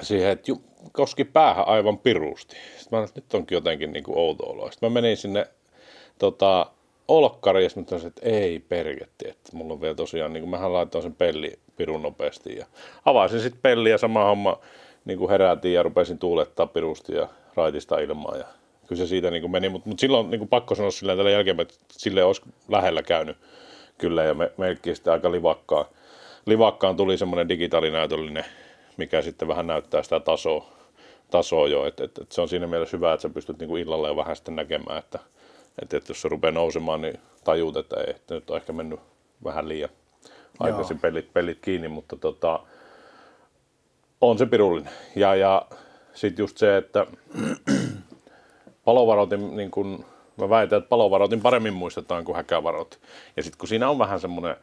siihen, että ju, koski päähän aivan pirusti. Sitten mä nyt onkin jotenkin niin kuin outo olo. Sitten mä menin sinne tota, olkkariin ja mä että ei perketti, että mulla on vielä tosiaan, niin kuin mähän laitoin sen pelli pirun nopeasti ja avasin sitten pelli ja sama homma niin kuin herätin ja rupesin tuulettaa pirusti ja raitista ilmaa. Ja kyllä se siitä niin kuin meni, mutta, mutta silloin niin kuin pakko sanoa sillä tällä jälkeen, että sille olisi lähellä käynyt kyllä ja me, sitten aika livakkaan. Livakkaan tuli semmoinen digitaalinäytöllinen, mikä sitten vähän näyttää sitä tasoa, tasoa jo, että et, et se on siinä mielessä hyvä, että sä pystyt niin kuin illalla jo vähän sitten näkemään, että et, et jos se rupeaa nousemaan, niin tajuut, että, ei, että nyt on ehkä mennyt vähän liian aikaisin pelit, pelit kiinni, mutta tota, on se pirullinen. Ja, ja sitten just se, että (clears throat) palovaroitin, niin kun, mä väitän, että palovaroitin paremmin muistetaan kuin häkävaroitin. Ja sitten kun siinä on vähän semmoinen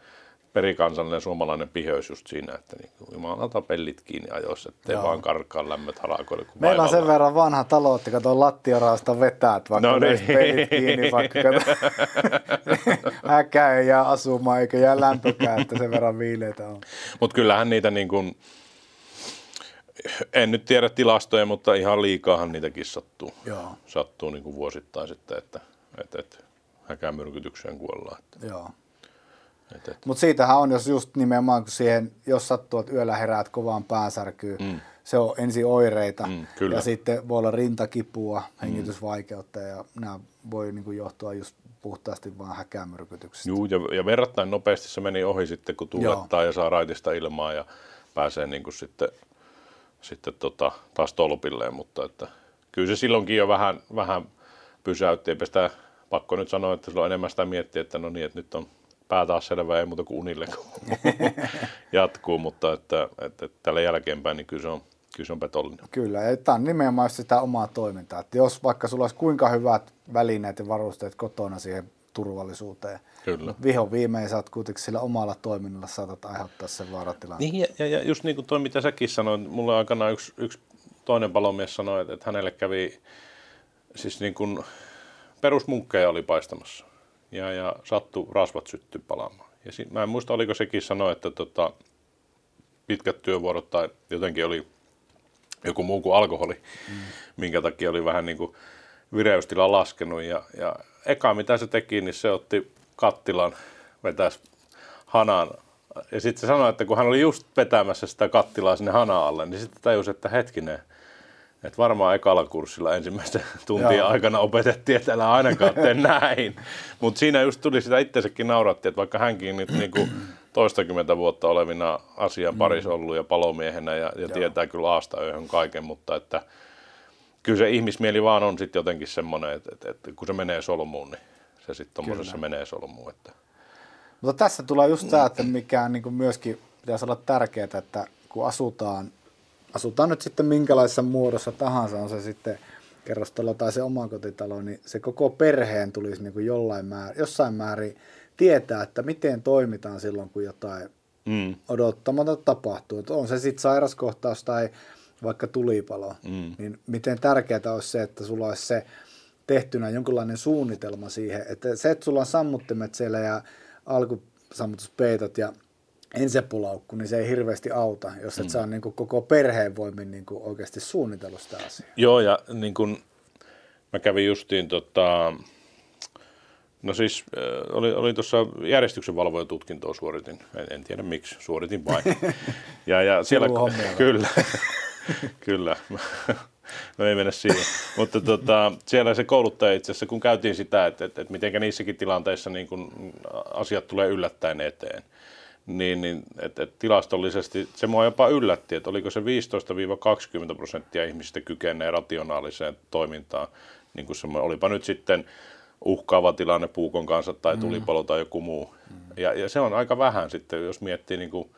perikansallinen suomalainen piheys just siinä, että niin jumalata pellit kiinni ajoissa, ettei Joo. vaan karkkaa lämmöt harakoille. Meillä on sen verran vanha talo, että kato lattiaraasta vetäät, vaikka no niin. pellit kiinni, vaikka kato, (laughs) häkä ei jää asumaan eikä jää lämpökään, että sen verran viileitä on. Mutta kyllähän niitä niin kuin, En nyt tiedä tilastoja, mutta ihan liikaahan niitäkin sattuu. Joo. Sattuu niin kuin vuosittain sitten, että, että, että häkämyrkytykseen kuollaan. Että, Joo. Mutta siitähän on, jos just nimenomaan kun siihen, jos sattuu, että yöllä heräät kovaan päänsärkyyn, mm. se on ensi oireita Mm, kyllä. ja sitten voi olla rintakipua, hengitysvaikeutta ja nämä voi niin kuin johtua just puhtaasti vaan häkämyrkytyksestä. Juu, ja, ja verrattain nopeasti se meni ohi sitten, kun tuulettaa ja saa raitista ilmaa ja pääsee niin kuin sitten, sitten tota, taas tolpilleen, mutta että kyllä se silloinkin jo vähän, vähän pysäytti, eipä sitä pakko nyt sanoa, että silloin enemmän sitä miettiä, että no niin, että nyt on pää taas selvä, ei muuta kuin unille (laughs) jatkuu, mutta että, että, että tällä jälkeenpäin niin kyllä se on, kyllä se on petollinen. Kyllä, ja tämä on nimenomaan sitä omaa toimintaa. Että jos vaikka sulla olisi kuinka hyvät välineet ja varusteet kotona siihen turvallisuuteen, Kyllä. vihon viimein saat kuitenkin sillä omalla toiminnalla saatat aiheuttaa sen vaaratilan. Niin, ja, ja, just niin kuin toi, mitä säkin sanoit, mulle aikana yksi, yksi toinen palomies sanoi, että, että hänelle kävi, siis niin kuin perusmunkkeja oli paistamassa ja, ja sattu rasvat sytty palaamaan. Ja si, mä en muista, oliko sekin sanoa, että tota, pitkät työvuorot tai jotenkin oli joku muu kuin alkoholi, mm. minkä takia oli vähän niin kuin vireystila laskenut. Ja, ja eka mitä se teki, niin se otti kattilan, vetäisi hanan. Ja sitten se sanoi, että kun hän oli just vetämässä sitä kattilaa sinne hanan alle, niin sitten tajusi, että hetkinen, että varmaan ekalla kurssilla ensimmäisten (laughs) tuntien Joo. aikana opetettiin, että älä ainakaan tee (laughs) näin. Mutta siinä just tuli sitä itsensäkin nauratti, että vaikka hänkin nyt (clears throat) niinku toistakymmentä vuotta olevina asian parissa ollut ja palomiehenä ja, ja tietää kyllä aasta yöhön kaiken, mutta että kyllä se ihmismieli vaan on sitten jotenkin semmoinen, että, että, että kun se menee solmuun, niin se sitten tuommoisessa menee solmuun. Että. Mutta tässä tulee just tämä, että mikä niin kuin myöskin pitäisi olla tärkeää, että kun asutaan, asutaan nyt sitten minkälaisessa muodossa tahansa, on se sitten kerrostalo tai se omakotitalo, niin se koko perheen tulisi niin kuin jollain määr, jossain määrin tietää, että miten toimitaan silloin, kun jotain Mm. odottamatta tapahtuu. Että on se sitten sairaskohtaus tai vaikka tulipalo, Mm. niin miten tärkeää olisi se, että sulla olisi se tehtynä jonkinlainen suunnitelma siihen, että se, että sulla on sammuttimet siellä ja alkusammutuspeitot ja ensepulaukku, niin se ei hirveästi auta, jos et mm. saa niin kuin koko perheen voimin niin kuin oikeasti suunnitellut sitä asiaa. Joo, ja niin kun mä kävin justiin tota, no siis äh, oli, oli tuossa järjestyksenvalvojatutkintoa suoritin, en, en tiedä miksi, suoritin vain. (laughs) Ja, ja siellä, (laughs) kyllä, (laughs) kyllä, (laughs) no ei mennä siihen, mutta tota, siellä se kouluttaja itse asiassa, kun käytiin sitä, että, että, että miten niissäkin tilanteissa niin kun asiat tulee yllättäen eteen, niin, niin että, että tilastollisesti se mua jopa yllätti, että oliko se 15-20 prosenttia ihmisistä kykenee rationaaliseen toimintaan, niin kuin semmoinen, olipa nyt sitten uhkaava tilanne puukon kanssa tai tulipalo tai joku muu. Ja, ja se on aika vähän sitten, jos miettii niin kuin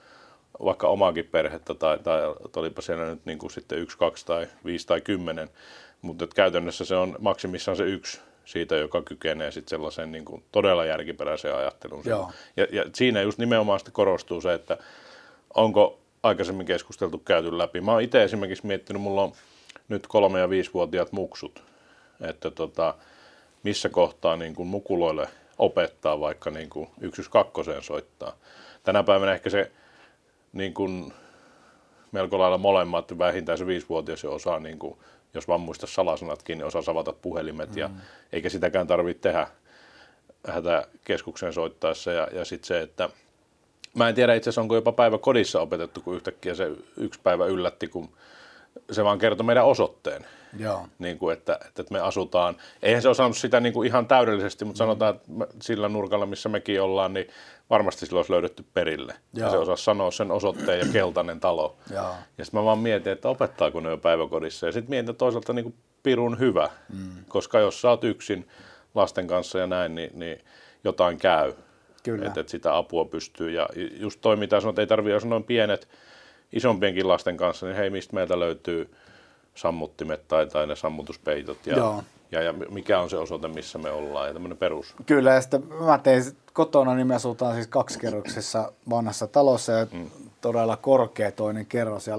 vaikka omaakin perhettä tai, tai olipa siellä nyt niin kuin sitten yksi, kaksi tai viisi tai kymmenen, mutta että käytännössä se on maksimissaan se yksi siitä, joka kykenee sitten sellaiseen niin kuin todella järkiperäiseen ajatteluun. Joo. Ja, ja siinä just nimenomaan sitten korostuu se, että onko aikaisemmin keskusteltu käyty läpi. Mä oon itse esimerkiksi miettinyt, mulla on nyt kolme- ja viisivuotiaat muksut, että tota, missä kohtaa niin kuin mukuloille opettaa vaikka niin kuin 112 soittaa. Tänä päivänä ehkä se niin kuin melko lailla molemmat, vähintään se viisivuotias jo osaa, niin kuin, jos vaan muista salasanatkin, niin osaa savata puhelimet, mm. ja eikä sitäkään tarvitse tehdä hätäkeskukseen soittaessa. Ja, ja sitten se, että mä en tiedä itse asiassa, onko jopa päivä kodissa opetettu, kun yhtäkkiä se yksi päivä yllätti, kun se vaan kertoi meidän osoitteen. Joo. Niin kuin, että, että me asutaan, eihän se osannut sitä niin kuin ihan täydellisesti, mutta sanotaan, että sillä nurkalla, missä mekin ollaan, niin varmasti sillä olisi löydetty perille. Ja Joo. se osasi sanoa sen osoitteen ja keltainen talo. Joo. Ja sitten mä vaan mietin, että opettaako ne jo päiväkodissa. Ja sitten mietin, että toisaalta niin kuin pirun hyvä, mm. koska jos sä oot yksin lasten kanssa ja näin, niin, niin jotain käy. Kyllä. Että et sitä apua pystyy. Ja just toi, mitä sanoit, ei tarvitse, jos noin pienet, isompienkin lasten kanssa, niin hei, mistä meiltä löytyy sammuttimet tai, tai ne sammutuspeitot ja, Joo. Ja, ja mikä on se osoite, missä me ollaan ja tämmöinen perus. Kyllä, ja sitten mä tein kotona, niin me asutaan siis kaksikerroksessa vanhassa talossa ja mm. todella korkea toinen kerros ja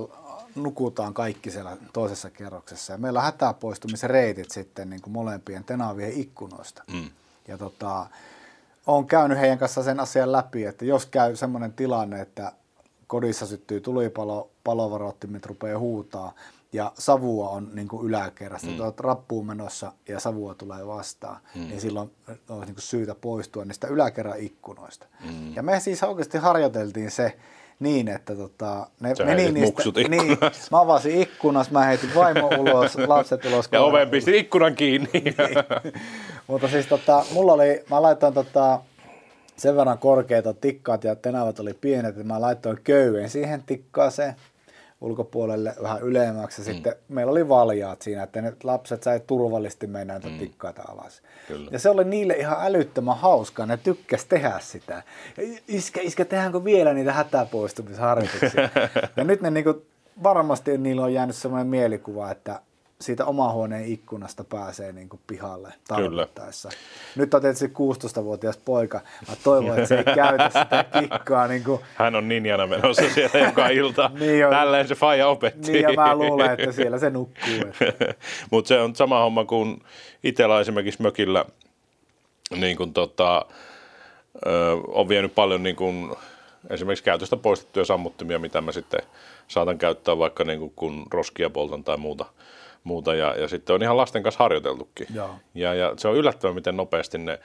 nukutaan kaikki siellä toisessa kerroksessa. Ja meillä on hätäpoistumisreitit sitten niin kuin molempien tenavien ikkunoista. Mm. Ja tota, olen käynyt heidän kanssa sen asian läpi, että jos käy semmoinen tilanne, että kodissa syttyy tulipalo, palovarottimet rupeaa huutaa ja savua on niin kuin yläkerrasta, mm. olet rappuun menossa ja savua tulee vastaan, mm. niin silloin on niin kuin syytä poistua niistä yläkerran ikkunoista. Mm. Ja me siis oikeasti harjoiteltiin se niin, että tota, ne Sä meni niistä, niin, mä avasin ikkunasta, mä heitin vaimo ulos, (laughs) lapset ulos. Ja oven pisti ikkunan kiinni. (laughs) niin. Mutta siis tota, mulla oli, mä laitoin tota, sen verran korkeita tikkaat ja tenavat oli pienet, että mä laitoin köyden siihen tikkaaseen ulkopuolelle vähän ylemmäksi. Mm. sitten meillä oli valjaat siinä, että ne lapset sai turvallisesti mennä näitä mm. tikkaita alas. Kyllä. Ja se oli niille ihan älyttömän hauskaa. Ne tykkäs tehdä sitä. Iskä, iskä, tehdäänkö vielä niitä hätäpoistumisharjoituksia? (laughs) ja nyt ne niinku, varmasti niillä on jäänyt sellainen mielikuva, että siitä omahuoneen ikkunasta pääsee niin kuin pihalle tarvittaessa. Kyllä. Nyt on tietysti 16-vuotias poika. Mä toivon, että se ei käytä sitä kikkaa. Niin kuin... Hän on ninjana menossa siellä joka (laughs) ilta. niin on. Tälleen se faija opetti. Niin ja mä luulen, että siellä se nukkuu. (laughs) Mutta se on sama homma kuin itsellä esimerkiksi mökillä niin kuin tota, ö, on vienyt paljon niin kuin, esimerkiksi käytöstä poistettuja sammuttimia, mitä mä sitten saatan käyttää vaikka niin kuin, kun roskia poltan tai muuta – muuta ja, ja sitten on ihan lasten kanssa harjoiteltukin. Ja, ja se on yllättävän, miten nopeasti ne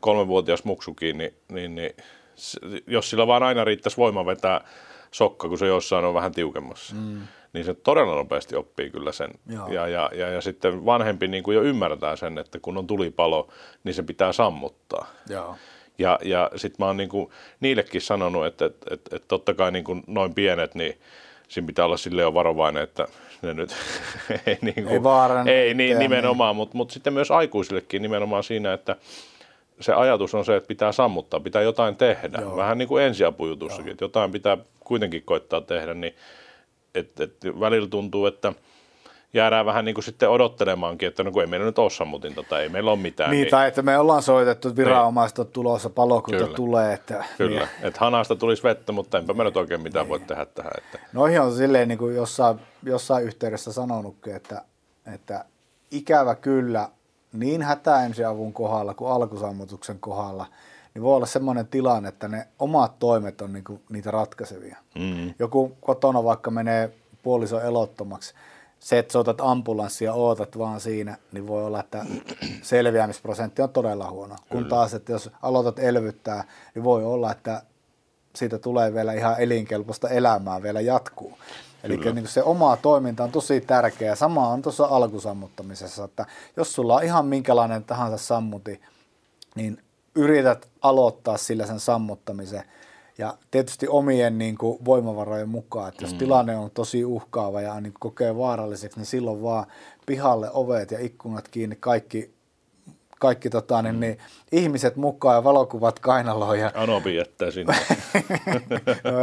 kolmenvuotias muksukin, niin, niin, niin jos sillä vaan aina riittäisi voima vetää sokka, kun se jossain on vähän tiukemmassa, mm. niin se todella nopeasti oppii kyllä sen. Ja, ja, ja, ja sitten vanhempi niin kuin jo ymmärtää sen, että kun on tulipalo, niin se pitää sammuttaa. Joo. Ja, ja sitten mä oon niin kuin niillekin sanonut, että, että, että, että totta kai niin kuin noin pienet, niin siinä pitää olla silleen jo varovainen, että ne nyt (laughs) ei, niin kuin, ei, vaaran, ei niin, nimenomaan, mutta mut sitten myös aikuisillekin nimenomaan siinä, että se ajatus on se, että pitää sammuttaa, pitää jotain tehdä. Joo. Vähän niin kuin ensiapujutussakin, että jotain pitää kuitenkin koittaa tehdä, niin et, et välillä tuntuu, että – jäädään vähän niin kuin sitten odottelemaankin, että no kun ei meillä nyt ole sammutinta tai ei meillä ole mitään. Niin, niin... tai että me ollaan soitettu, että viranomaiset on tulossa, palokunta Kyllä. tulee. Että, Kyllä, niin. että hanasta tulisi vettä, mutta enpä mä nyt oikein mitään niin. voi tehdä tähän. Että... Noihin on silleen niin kuin jossain, jossain yhteydessä sanonutkin, että, että ikävä kyllä niin hätäensiavun kohdalla kuin alkusammutuksen kohdalla, niin voi olla semmoinen tilanne, että ne omat toimet on niinku niitä ratkaisevia. Mm. Joku kotona vaikka menee puoliso elottomaksi, se, että soitat ambulanssia ja ootat vaan siinä, niin voi olla, että selviämisprosentti on todella huono. Kyllä. Kun taas, että jos aloitat elvyttää, niin voi olla, että siitä tulee vielä ihan elinkelpoista elämää, vielä jatkuu. Eli niin se oma toiminta on tosi tärkeää. Sama on tuossa alkusammuttamisessa, että jos sulla on ihan minkälainen tahansa sammuti, niin yrität aloittaa sillä sen sammuttamisen – ja tietysti omien niin kuin, voimavarojen mukaan, että jos mm. tilanne on tosi uhkaava ja niin kokee vaaralliseksi, niin silloin vaan pihalle ovet ja ikkunat kiinni, kaikki, kaikki tota, niin, mm. niin, ihmiset mukaan ja valokuvat kainaloon. Ja... Anopi jättää sinne. (laughs) no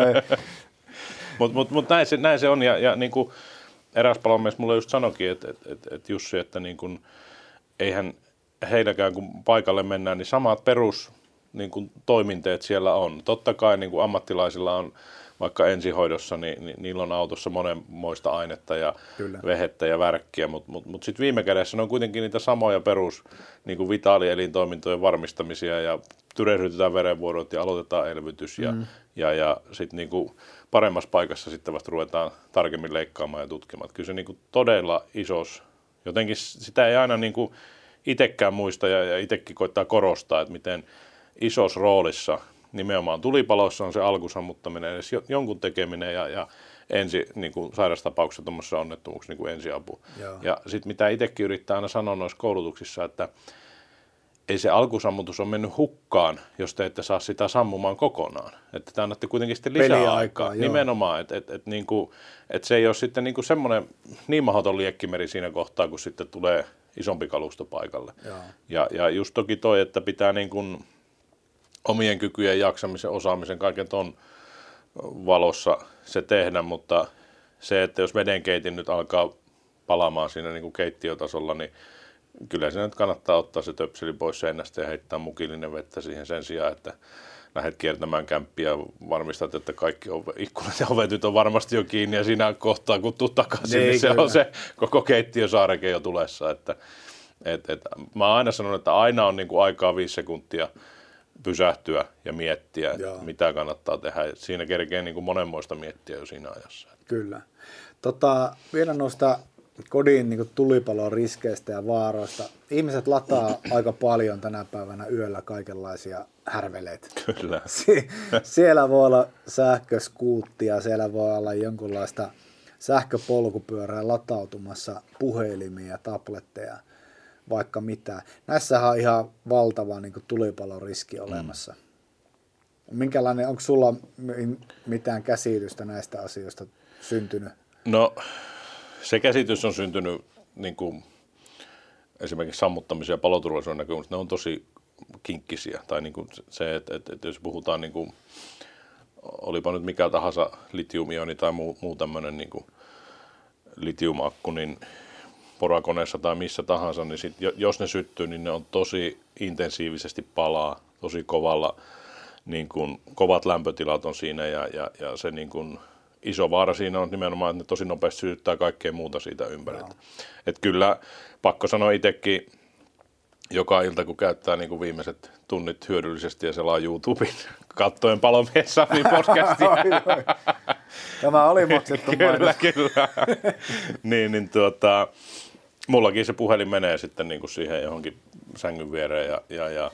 Mutta mut, mut näin, se, näin se on ja, ja niin kuin eräs palomies mulle just sanoikin, että et, et, et Jussi, että niin kuin, eihän heilläkään kun paikalle mennään, niin samat perus niin kuin toiminteet siellä on. Totta kai niin kuin ammattilaisilla on vaikka ensihoidossa, niin, niin niillä on autossa monenmoista ainetta ja Kyllä. vehettä ja värkkiä, mutta mut, mut sitten viime kädessä ne on kuitenkin niitä samoja perus niin kuin vitaalielintoimintojen varmistamisia ja tyrehdytetään verenvuodot ja aloitetaan elvytys ja, mm. ja, ja sitten niin kuin paremmassa paikassa sitten vasta ruvetaan tarkemmin leikkaamaan ja tutkimaan. Kyllä se niin kuin todella isos, jotenkin sitä ei aina niin kuin itsekään muista ja, ja itsekin koittaa korostaa, että miten – isossa roolissa nimenomaan tulipaloissa on se alkusammuttaminen, edes jonkun tekeminen ja, ja ensi, niin kuin sairastapauksessa tuommoisessa onnettomuuksessa niin kuin ensiapu. Joo. Ja sitten mitä itsekin yrittää aina sanoa noissa koulutuksissa, että ei se alkusammutus ole mennyt hukkaan, jos te ette saa sitä sammumaan kokonaan. Että te annatte kuitenkin sitten lisää Peliaikaa, aikaa. Joo. Nimenomaan, että et, et, niin kuin, et se ei ole sitten niin kuin semmoinen niin mahdoton liekkimeri siinä kohtaa, kun sitten tulee isompi kalusto paikalle. Joo. Ja, ja just toki toi, että pitää niin kuin, omien kykyjen, jaksamisen, osaamisen, kaiken ton valossa se tehdä, mutta se, että jos vedenkeitin nyt alkaa palaamaan siinä niin kuin keittiötasolla, niin kyllä se nyt kannattaa ottaa se töpseli pois seinästä ja heittää mukillinen vettä siihen sen sijaan, että lähdet kiertämään kämppiä ja varmistat, että kaikki ove, ikkunat ja ovet on varmasti jo kiinni ja siinä kohtaa kun tuu takaisin, niin, niin se on se koko keittiösaareke jo tulessa. Että, et, et, mä aina sanonut, että aina on niin kuin aikaa viisi sekuntia pysähtyä ja miettiä, Joo. että mitä kannattaa tehdä. Siinä kerkee niin kuin monenmoista miettiä jo siinä ajassa. Kyllä. Tota, vielä noista kodin niin tulipalon riskeistä ja vaaroista. Ihmiset lataa (clears throat) aika paljon tänä päivänä yöllä kaikenlaisia härveleitä. Kyllä. (laughs) Sie- siellä voi olla sähköskuuttia, siellä voi olla jonkunlaista sähköpolkupyörää latautumassa, puhelimia, tabletteja, vaikka mitä. Näissähän on ihan valtava niin tulipaloriski olemassa. Minkälainen, onko sulla mi- mitään käsitystä näistä asioista syntynyt? No se käsitys on syntynyt niin kuin, esimerkiksi sammuttamisen ja paloturvallisuuden näkökulmasta, ne on tosi kinkkisiä. Tai niin kuin se, että, että, että jos puhutaan, niin kuin, olipa nyt mikä tahansa litiumioni tai muu, muu tämmöinen niin kuin litiumakku, niin porakoneessa tai missä tahansa, niin sit, jos ne syttyy, niin ne on tosi intensiivisesti palaa, tosi kovalla, niin kuin, kovat lämpötilat on siinä ja, ja, ja se niin kuin, iso vaara siinä on nimenomaan, että ne tosi nopeasti sytyttää kaikkea muuta siitä ympäriltä. Et kyllä pakko sanoa itsekin, joka ilta kun käyttää niin kuin viimeiset tunnit hyödyllisesti ja selaa YouTuben kattoen palomies Sami podcastia. (laughs) Tämä oli maksettu kyllä, mainos. kyllä. (laughs) niin, niin tuota, mullakin se puhelin menee sitten niin kuin siihen johonkin sängyn viereen ja, ja, ja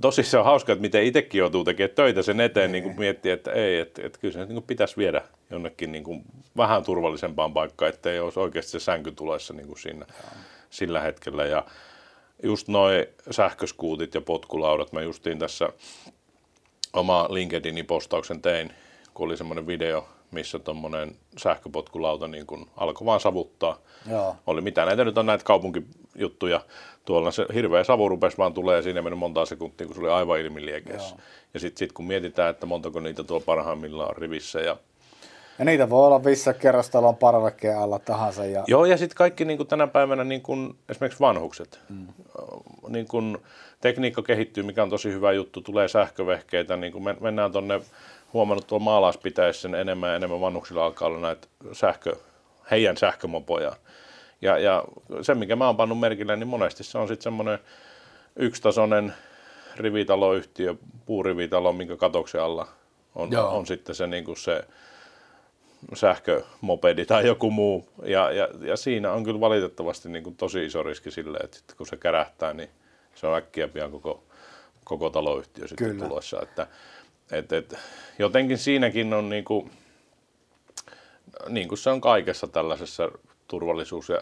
tosi se on hauska, että miten itsekin joutuu tekemään töitä sen eteen, niin kuin miettii, että ei, että, että kyllä se niin kuin pitäisi viedä jonnekin niin kuin vähän turvallisempaan paikkaan, ettei olisi oikeasti se sänky tulessa niin kuin siinä, sillä hetkellä. Ja just noin sähköskuutit ja potkulaudat, mä justiin tässä oma LinkedInin postauksen tein, kun oli semmoinen video, missä tuommoinen sähköpotkulauta niin kun alkoi vaan savuttaa. Joo. Oli mitä näitä nyt on näitä kaupunkijuttuja. Tuolla se hirveä savu rupesi vaan tulee siinä meni monta sekuntia, kun se oli aivan ilmiliekeissä. Ja sitten sit kun mietitään, että montako niitä tuolla parhaimmillaan on rivissä ja Ja niitä voi olla missä kerrostalon parvekkeen alla tahansa. Ja... Joo, ja sitten kaikki niin kuin tänä päivänä niin kuin esimerkiksi vanhukset. Mm. Niin kuin tekniikka kehittyy, mikä on tosi hyvä juttu, tulee sähkövehkeitä, niin kuin mennään tuonne, huomannut tuolla maalaispitäessä enemmän ja enemmän vanhuksilla alkaa olla näitä sähkö, heidän sähkömopoja. Ja, ja se, mikä mä oon pannut merkille, niin monesti se on sitten semmoinen yksitasoinen rivitaloyhtiö, puurivitalo, minkä katoksen alla on, on sitten se, niin kuin se sähkömopedi tai joku muu. Ja, ja, ja siinä on kyllä valitettavasti niin kuin tosi iso riski sille, että kun se kärähtää, niin se on äkkiä pian koko, koko taloyhtiö sitten kyllä. tulossa. Että, et, et, jotenkin siinäkin on niin kuin, niin kuin se on kaikessa tällaisessa turvallisuus- ja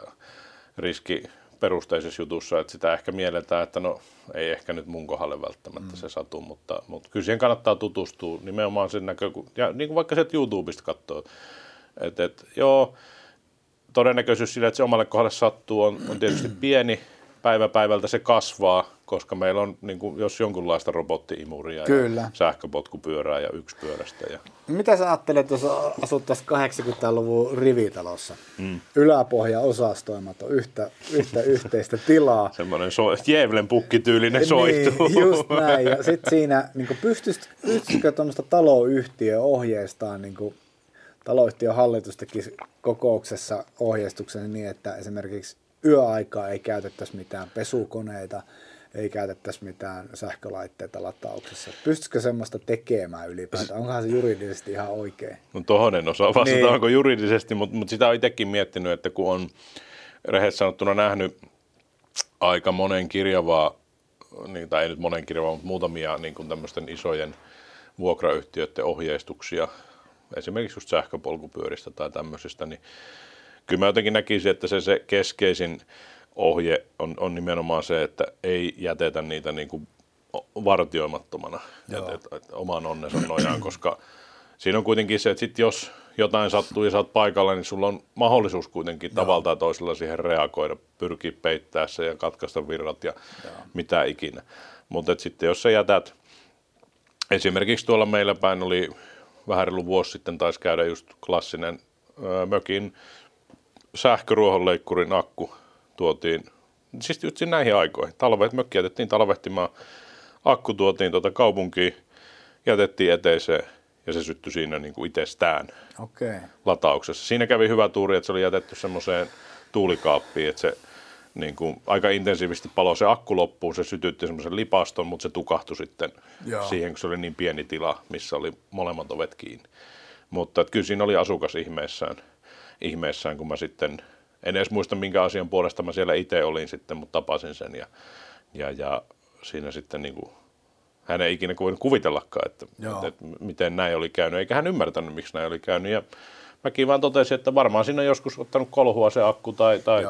riski perusteisessa jutussa, että sitä ehkä mielletään, että no ei ehkä nyt mun kohdalle välttämättä mm. se satu, mutta, mutta kyllä siihen kannattaa tutustua nimenomaan sen näkökulmasta, ja niin kuin vaikka se YouTubesta katsoo, että et, joo, todennäköisyys sille, että se omalle kohdalle sattuu on, on tietysti pieni, päivä päivältä se kasvaa, koska meillä on niin kuin, jos jonkunlaista robottiimuria Kyllä. ja sähköpotkupyörää ja yksipyörästä. Ja... Mitä sä ajattelet, jos asuttaisiin 80-luvun rivitalossa? Mm. Yläpohja osastoimaton, yhtä, yhtä (laughs) yhteistä tilaa. Semmoinen so, Jeevlen pukkityylinen soihtuu. Niin, just näin. Ja sitten siinä, niin pystyisikö, pystyisikö tuommoista taloyhtiöä ohjeistaan, niin kuin taloyhtiön hallitus teki kokouksessa ohjeistuksen niin, että esimerkiksi yöaikaa ei käytettäisi mitään pesukoneita, ei käytettäisi mitään sähkölaitteita latauksessa. Pystyisikö semmoista tekemään ylipäätään? Onkohan se juridisesti ihan oikein? No tohon en osaa vastata, niin. onko juridisesti, mutta, mutta sitä on itsekin miettinyt, että kun on rehellisesti sanottuna nähnyt aika monen kirjavaa, niin, tai ei nyt monen kirjavaa, mutta muutamia niin kuin tämmöisten isojen vuokrayhtiöiden ohjeistuksia, esimerkiksi just sähköpolkupyöristä tai tämmöisistä, niin kyllä mä jotenkin näkisin, että se, se keskeisin ohje on, on nimenomaan se, että ei jätetä niitä niin kuin vartioimattomana että, että, että oman onnensa nojaan, koska siinä on kuitenkin se, että sit jos jotain sattuu ja sä oot paikalla, niin sulla on mahdollisuus kuitenkin Joo. tavalla tai toisella siihen reagoida, pyrkiä peittää se ja katkaista virrat ja Joo. mitä ikinä. Mutta sitten jos sä jätät, esimerkiksi tuolla meillä päin oli vähän reilu vuosi sitten taisi käydä just klassinen ö, mökin sähköruohonleikkurin akku tuotiin, siis just näihin aikoihin. Talvet, mökki jätettiin talvehtimaan, akku tuotiin tuota kaupunkiin, jätettiin eteiseen ja se syttyi siinä niin kuin itsestään okay. latauksessa. Siinä kävi hyvä tuuri, että se oli jätetty semmoiseen tuulikaappiin, että se niin kuin, aika intensiivisesti palo se akku loppuun, se sytytti semmoisen lipaston, mutta se tukahtui sitten Joo. siihen, kun se oli niin pieni tila, missä oli molemmat ovet kiinni. Mutta että kyllä siinä oli asukas ihmeessään, ihmeessään, kun mä sitten, en edes muista minkä asian puolesta mä siellä itse olin sitten, mutta tapasin sen ja, ja, ja siinä sitten niin kuin, hän ei ikinä voinut kuvitellakaan, että, että, että miten näin oli käynyt, eikä hän ymmärtänyt, miksi näin oli käynyt. Ja mäkin vaan totesin, että varmaan siinä on joskus ottanut kolhua se akku tai, tai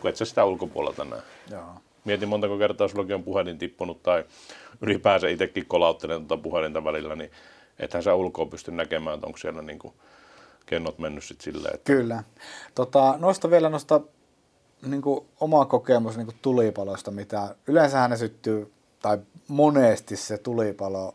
kun et sä sitä ulkopuolelta näe. Joo. Mietin montako kertaa sullakin on puhelin tippunut tai ylipäänsä itsekin kolauttelen tuota puhelinta välillä, niin ethän sä ulkoa pysty näkemään, että onko siellä niin kuin kennot mennyt sitten silleen. Että... Kyllä. Tota, nosta vielä nosta niin kuin oma kokemus niin kuin tulipalosta, mitä yleensä ne syttyy, tai monesti se tulipalo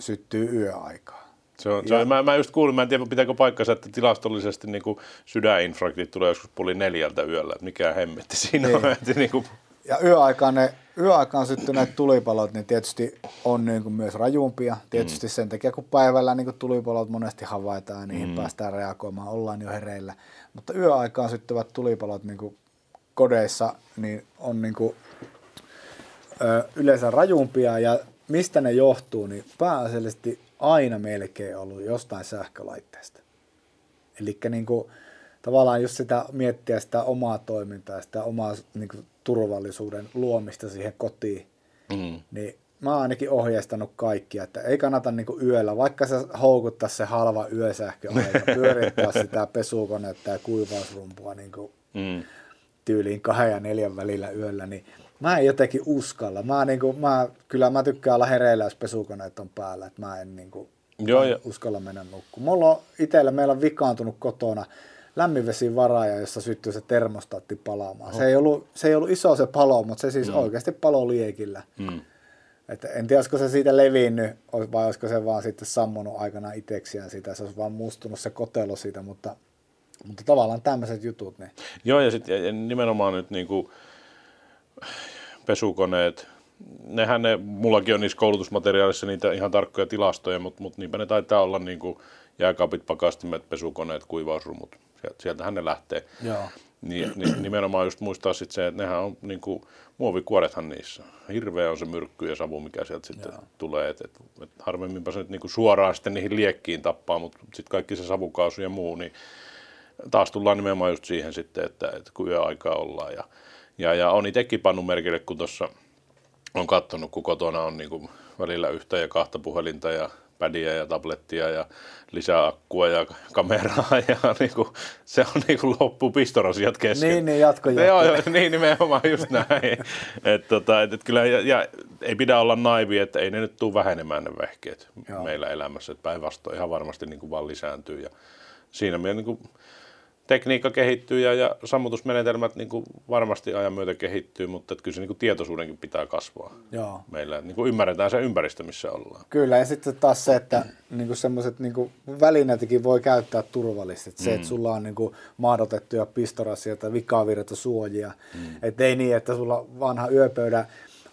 syttyy yöaikaan. Se on, se on, mä, mä just kuulin, mä en tiedä pitääkö paikkansa, että tilastollisesti niin kuin sydäninfraktit tulee joskus puoli neljältä yöllä, että mikä hemmetti siinä niin. on. Että niin kuin... Ja yöaikaan, ne, yöaikaan syttyneet tulipalot, niin tietysti on niin kuin myös rajumpia. Tietysti mm. sen takia, kun päivällä niin kuin tulipalot monesti havaitaan ja niihin mm. päästään reagoimaan, ollaan jo hereillä. Mutta yöaikaan syttyvät tulipalot niin kuin kodeissa niin on niin kuin, ö, yleensä rajumpia ja mistä ne johtuu, niin pääasiallisesti aina melkein ollut jostain sähkölaitteesta. Eli niin kuin, tavallaan just sitä miettiä sitä omaa toimintaa, sitä omaa niin kuin, turvallisuuden luomista siihen kotiin, mm. niin mä oon ainakin ohjeistanut kaikkia, että ei kannata niin kuin yöllä, vaikka se houkuttaa se halva yösähköaika, (laughs) pyörittää sitä pesukonetta ja kuivausrumpua niin kuin mm. tyyliin kahden ja neljän välillä yöllä, niin mä en jotenkin uskalla. Mä, niin kuin, mä, kyllä mä tykkään olla hereillä, jos pesukoneet on päällä, että mä en niin kuin, Joo, mä en uskalla mennä nukkumaan. Mulla on itsellä, meillä on vikaantunut kotona lämminvesivaraaja, jossa syttyy se termostaatti palaamaan. Oh. Se, ei ollut, se ei ollut iso se palo, mutta se siis mm. oikeasti palo liekillä. Mm. Että en tiedä, olisiko se siitä levinnyt vai olisiko se vaan sitten sammunut aikana itseksiään sitä. Se olisi vaan mustunut se kotelo siitä, mutta, mutta tavallaan tämmöiset jutut. Niin. Joo, ja sitten nimenomaan nyt niin kuin, pesukoneet, nehän ne, mullakin on niissä koulutusmateriaalissa niitä ihan tarkkoja tilastoja, mutta, mutta niinpä ne taitaa olla niin kuin jääkaapit, pakastimet, pesukoneet, kuivausrumut. Sieltä, sieltähän ne lähtee. Joo. Niin, niin, nimenomaan just muistaa sitten se, että nehän on niin kuin, muovikuorethan niissä. Hirveä on se myrkky ja savu, mikä sieltä sitten Joo. tulee. Et, et, et harvemminpa se nyt niin kuin suoraan sitten niihin liekkiin tappaa, mutta sitten kaikki se savukaasu ja muu, niin taas tullaan nimenomaan just siihen sitten, että, että kun yöaikaa ollaan ja ja, ja on itsekin pannut merkille, kun tuossa on katsonut, kun kotona on niin kuin välillä yhtä ja kahta puhelinta ja pädiä ja tablettia ja lisää akkua ja kameraa (laughs) ja niin kuin, se on niin kuin loppu pistorasiat kesken. Niin, niin jatko Joo, joo, niin nimenomaan just näin. (laughs) et, tota, et, et kyllä, ja, ja, ei pidä olla naivi, että ei ne nyt tule vähenemään ne vehkeet joo. meillä elämässä, päinvastoin ihan varmasti niin kuin vaan lisääntyy ja siinä mielessä niin kuin, tekniikka kehittyy ja, ja sammutusmenetelmät niin kuin varmasti ajan myötä kehittyy, mutta että kyllä se niin kuin tietoisuudenkin pitää kasvaa Joo. meillä. Niin kuin ymmärretään se ympäristö, missä ollaan. Kyllä, ja sitten taas se, että niin semmoiset niin välineitäkin voi käyttää turvallisesti. Se, mm. että sulla on niin kuin maadotettuja pistorasia tai vikavirta suojia. Mm. Että ei niin, että sulla vanha yöpöydä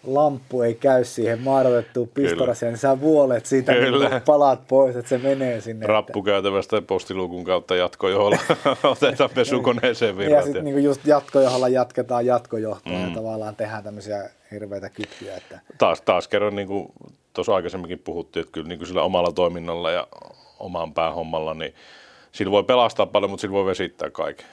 lamppu ei käy siihen maadotettuun pistoraseen, niin sä vuolet siitä niin palat pois, että se menee sinne. Rappukäytävästä postiluukun kautta jatkojoholla (laughs) otetaan pesukoneeseen virrat. Ja sitten niin just jatkojoholla jatketaan jatkojohtoa mm. ja tavallaan tehdään tämmöisiä hirveitä kytkyjä. Että... Taas, taas kerran, niin kuin tuossa aikaisemminkin puhuttiin, että kyllä niin kuin sillä omalla toiminnalla ja oman päähommalla, niin sillä voi pelastaa paljon, mutta sillä voi vesittää kaiken.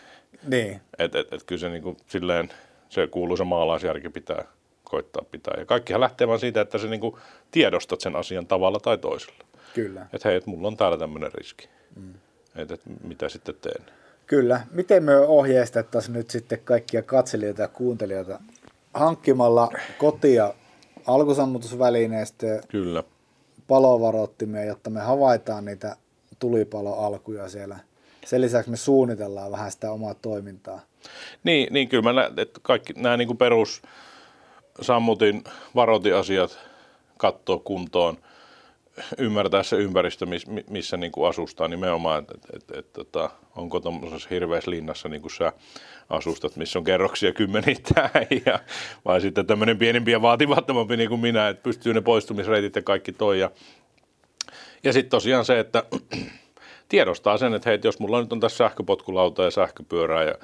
Niin. Et, et, et kyllä se niin kuin, silleen, se kuuluisa maalaisjärki pitää koittaa pitää. Ja kaikkihan lähtee vaan siitä, että sä niin tiedostat sen asian tavalla tai toisella. Kyllä. Että hei, et mulla on täällä tämmöinen riski. Mm. Että et, mitä sitten teen? Kyllä. Miten me ohjeistettaisiin nyt sitten kaikkia katselijoita ja kuuntelijoita hankkimalla kotia alkusammutusvälineistä, Kyllä. palovarottimia, jotta me havaitaan niitä tulipaloalkuja siellä. Sen lisäksi me suunnitellaan vähän sitä omaa toimintaa. Niin, niin kyllä mä näen, että kaikki nämä niin kuin perus sammutin varotiasiat katsoa kuntoon, ymmärtää se ympäristö, missä niin kuin asustaa nimenomaan, että et, et, tota, onko tuommoisessa hirveässä linnassa niin kuin sä asustat, missä on kerroksia kymmenittäin, (laughs) ja, vai sitten tämmöinen pienempi ja vaatimattomampi niin kuin minä, että pystyy ne poistumisreitit ja kaikki toi. Ja, ja sitten tosiaan se, että (clears throat) tiedostaa sen, että hei, jos mulla nyt on tässä sähköpotkulauta ja sähköpyörää ja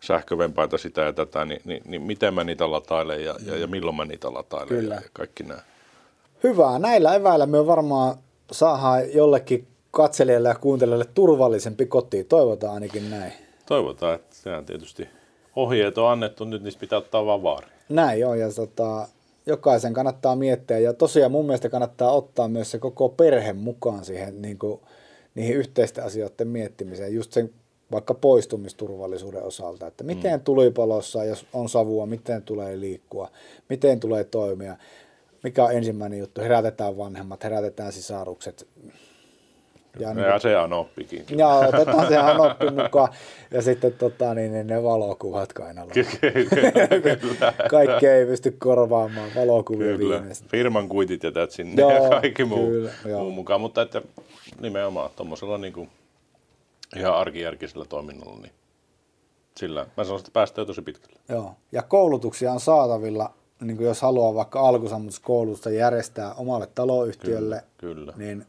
sähkövempaita sitä ja tätä, niin, niin, niin miten mä niitä latailen ja, ja, ja milloin mä niitä latailen Kyllä. ja kaikki nämä. Hyvä. Näillä eväillä me varmaan saadaan jollekin katselijalle ja kuuntelijalle turvallisempi koti. Toivotaan ainakin näin. Toivotaan, että sehän tietysti ohjeet on annettu, nyt niistä pitää ottaa vaan vaari. Näin on, ja tota, jokaisen kannattaa miettiä, ja tosiaan mun mielestä kannattaa ottaa myös se koko perhe mukaan siihen niin kuin, niihin yhteisten asioiden miettimiseen, just sen vaikka poistumisturvallisuuden osalta, että miten mm. tulipalossa, jos on savua, miten tulee liikkua, miten tulee toimia, mikä on ensimmäinen juttu, herätetään vanhemmat, herätetään sisarukset, ja, niin, ja se on oppikin. Joo, otetaan se anoppi mukaan. Ja sitten tota, niin, niin ne valokuvat kainaloon. Kyllä. Kaikki ei pysty korvaamaan valokuvia Kyllä. viimeistä. Firman kuitit jätät sinne Joo, ja kaikki muu, kyllä, muu mukaan. Mutta että nimenomaan tuommoisella niin kuin ihan arkijärkisellä toiminnalla, niin sillä mä sanoisin, että päästään tosi pitkälle. Joo. Ja koulutuksia on saatavilla, niin kuin jos haluaa vaikka alkusammutuskoulutusta järjestää omalle taloyhtiölle, Kyllä. niin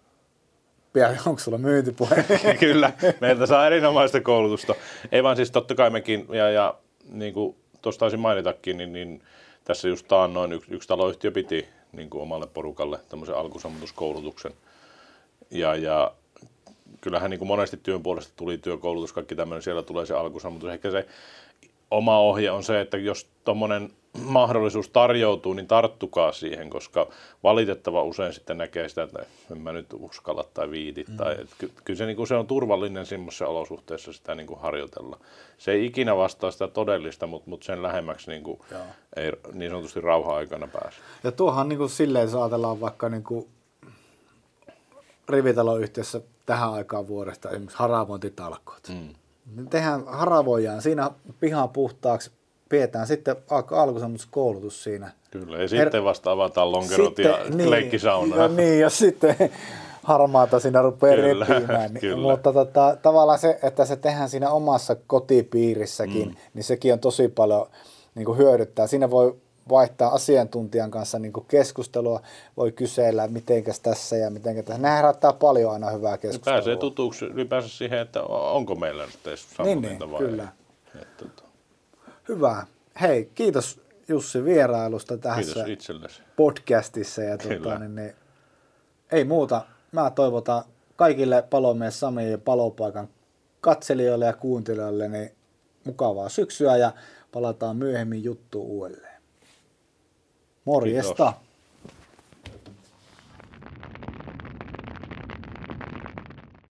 pian, (laughs) onko sulla myyntipuhe? (laughs) Kyllä, meiltä saa erinomaista koulutusta. Ei vaan siis totta kai mekin, ja, ja niin kuin tuosta taisin mainitakin, niin, niin tässä just taannoin yksi, yksi taloyhtiö piti niin kuin omalle porukalle tämmöisen alkusammutuskoulutuksen. Ja, ja kyllähän niin kuin monesti työn puolesta tuli työkoulutus, kaikki tämmöinen, siellä tulee se alkusammutus. Ehkä se oma ohje on se, että jos tuommoinen (clears throat) mahdollisuus tarjoutuu, niin tarttukaa siihen, koska valitettava usein sitten näkee sitä, että en mä nyt uskalla tai viiti. Mm. Tai, että ky- kyllä se, niin kuin se on turvallinen semmoisessa olosuhteessa sitä niin kuin harjoitella. Se ei ikinä vastaa sitä todellista, mutta, mutta sen lähemmäksi niin kuin ei niin sanotusti rauha-aikana pääse. Ja tuohan niin kuin silleen, jos ajatellaan vaikka niin kuin rivitaloyhtiössä tähän aikaan vuodesta esimerkiksi haravointitalkoot. Mm. Me tehdään, haravoidaan siinä pihan puhtaaksi, pidetään sitten alku, alkusammutuskoulutus siinä. Kyllä, ja sitten vasta avataan lonkerot sitten, ja niin, leikkisauna. Ja niin, ja sitten (laughs) harmaata siinä rupeaa Kyllä, repimään. kyllä. Mutta tota, tavallaan se, että se tehdään siinä omassa kotipiirissäkin, mm. niin sekin on tosi paljon niin kuin hyödyttää. Siinä voi vaihtaa asiantuntijan kanssa niin keskustelua, voi kysellä, mitenkäs tässä ja mitenkä tässä. Nämä herättää paljon aina hyvää keskustelua. Pääsee tutuksi ylipäänsä siihen, että onko meillä nyt edes Niin, niin, vai kyllä. ei. Että, tota, Hyvä. Hei, kiitos Jussi vierailusta tässä podcastissa. Ja tuota, niin, niin, ei muuta. Mä toivotan kaikille palomies Sami ja palopaikan katselijoille ja kuuntelijoille niin mukavaa syksyä ja palataan myöhemmin juttu uudelleen. Morjesta. Kiitos.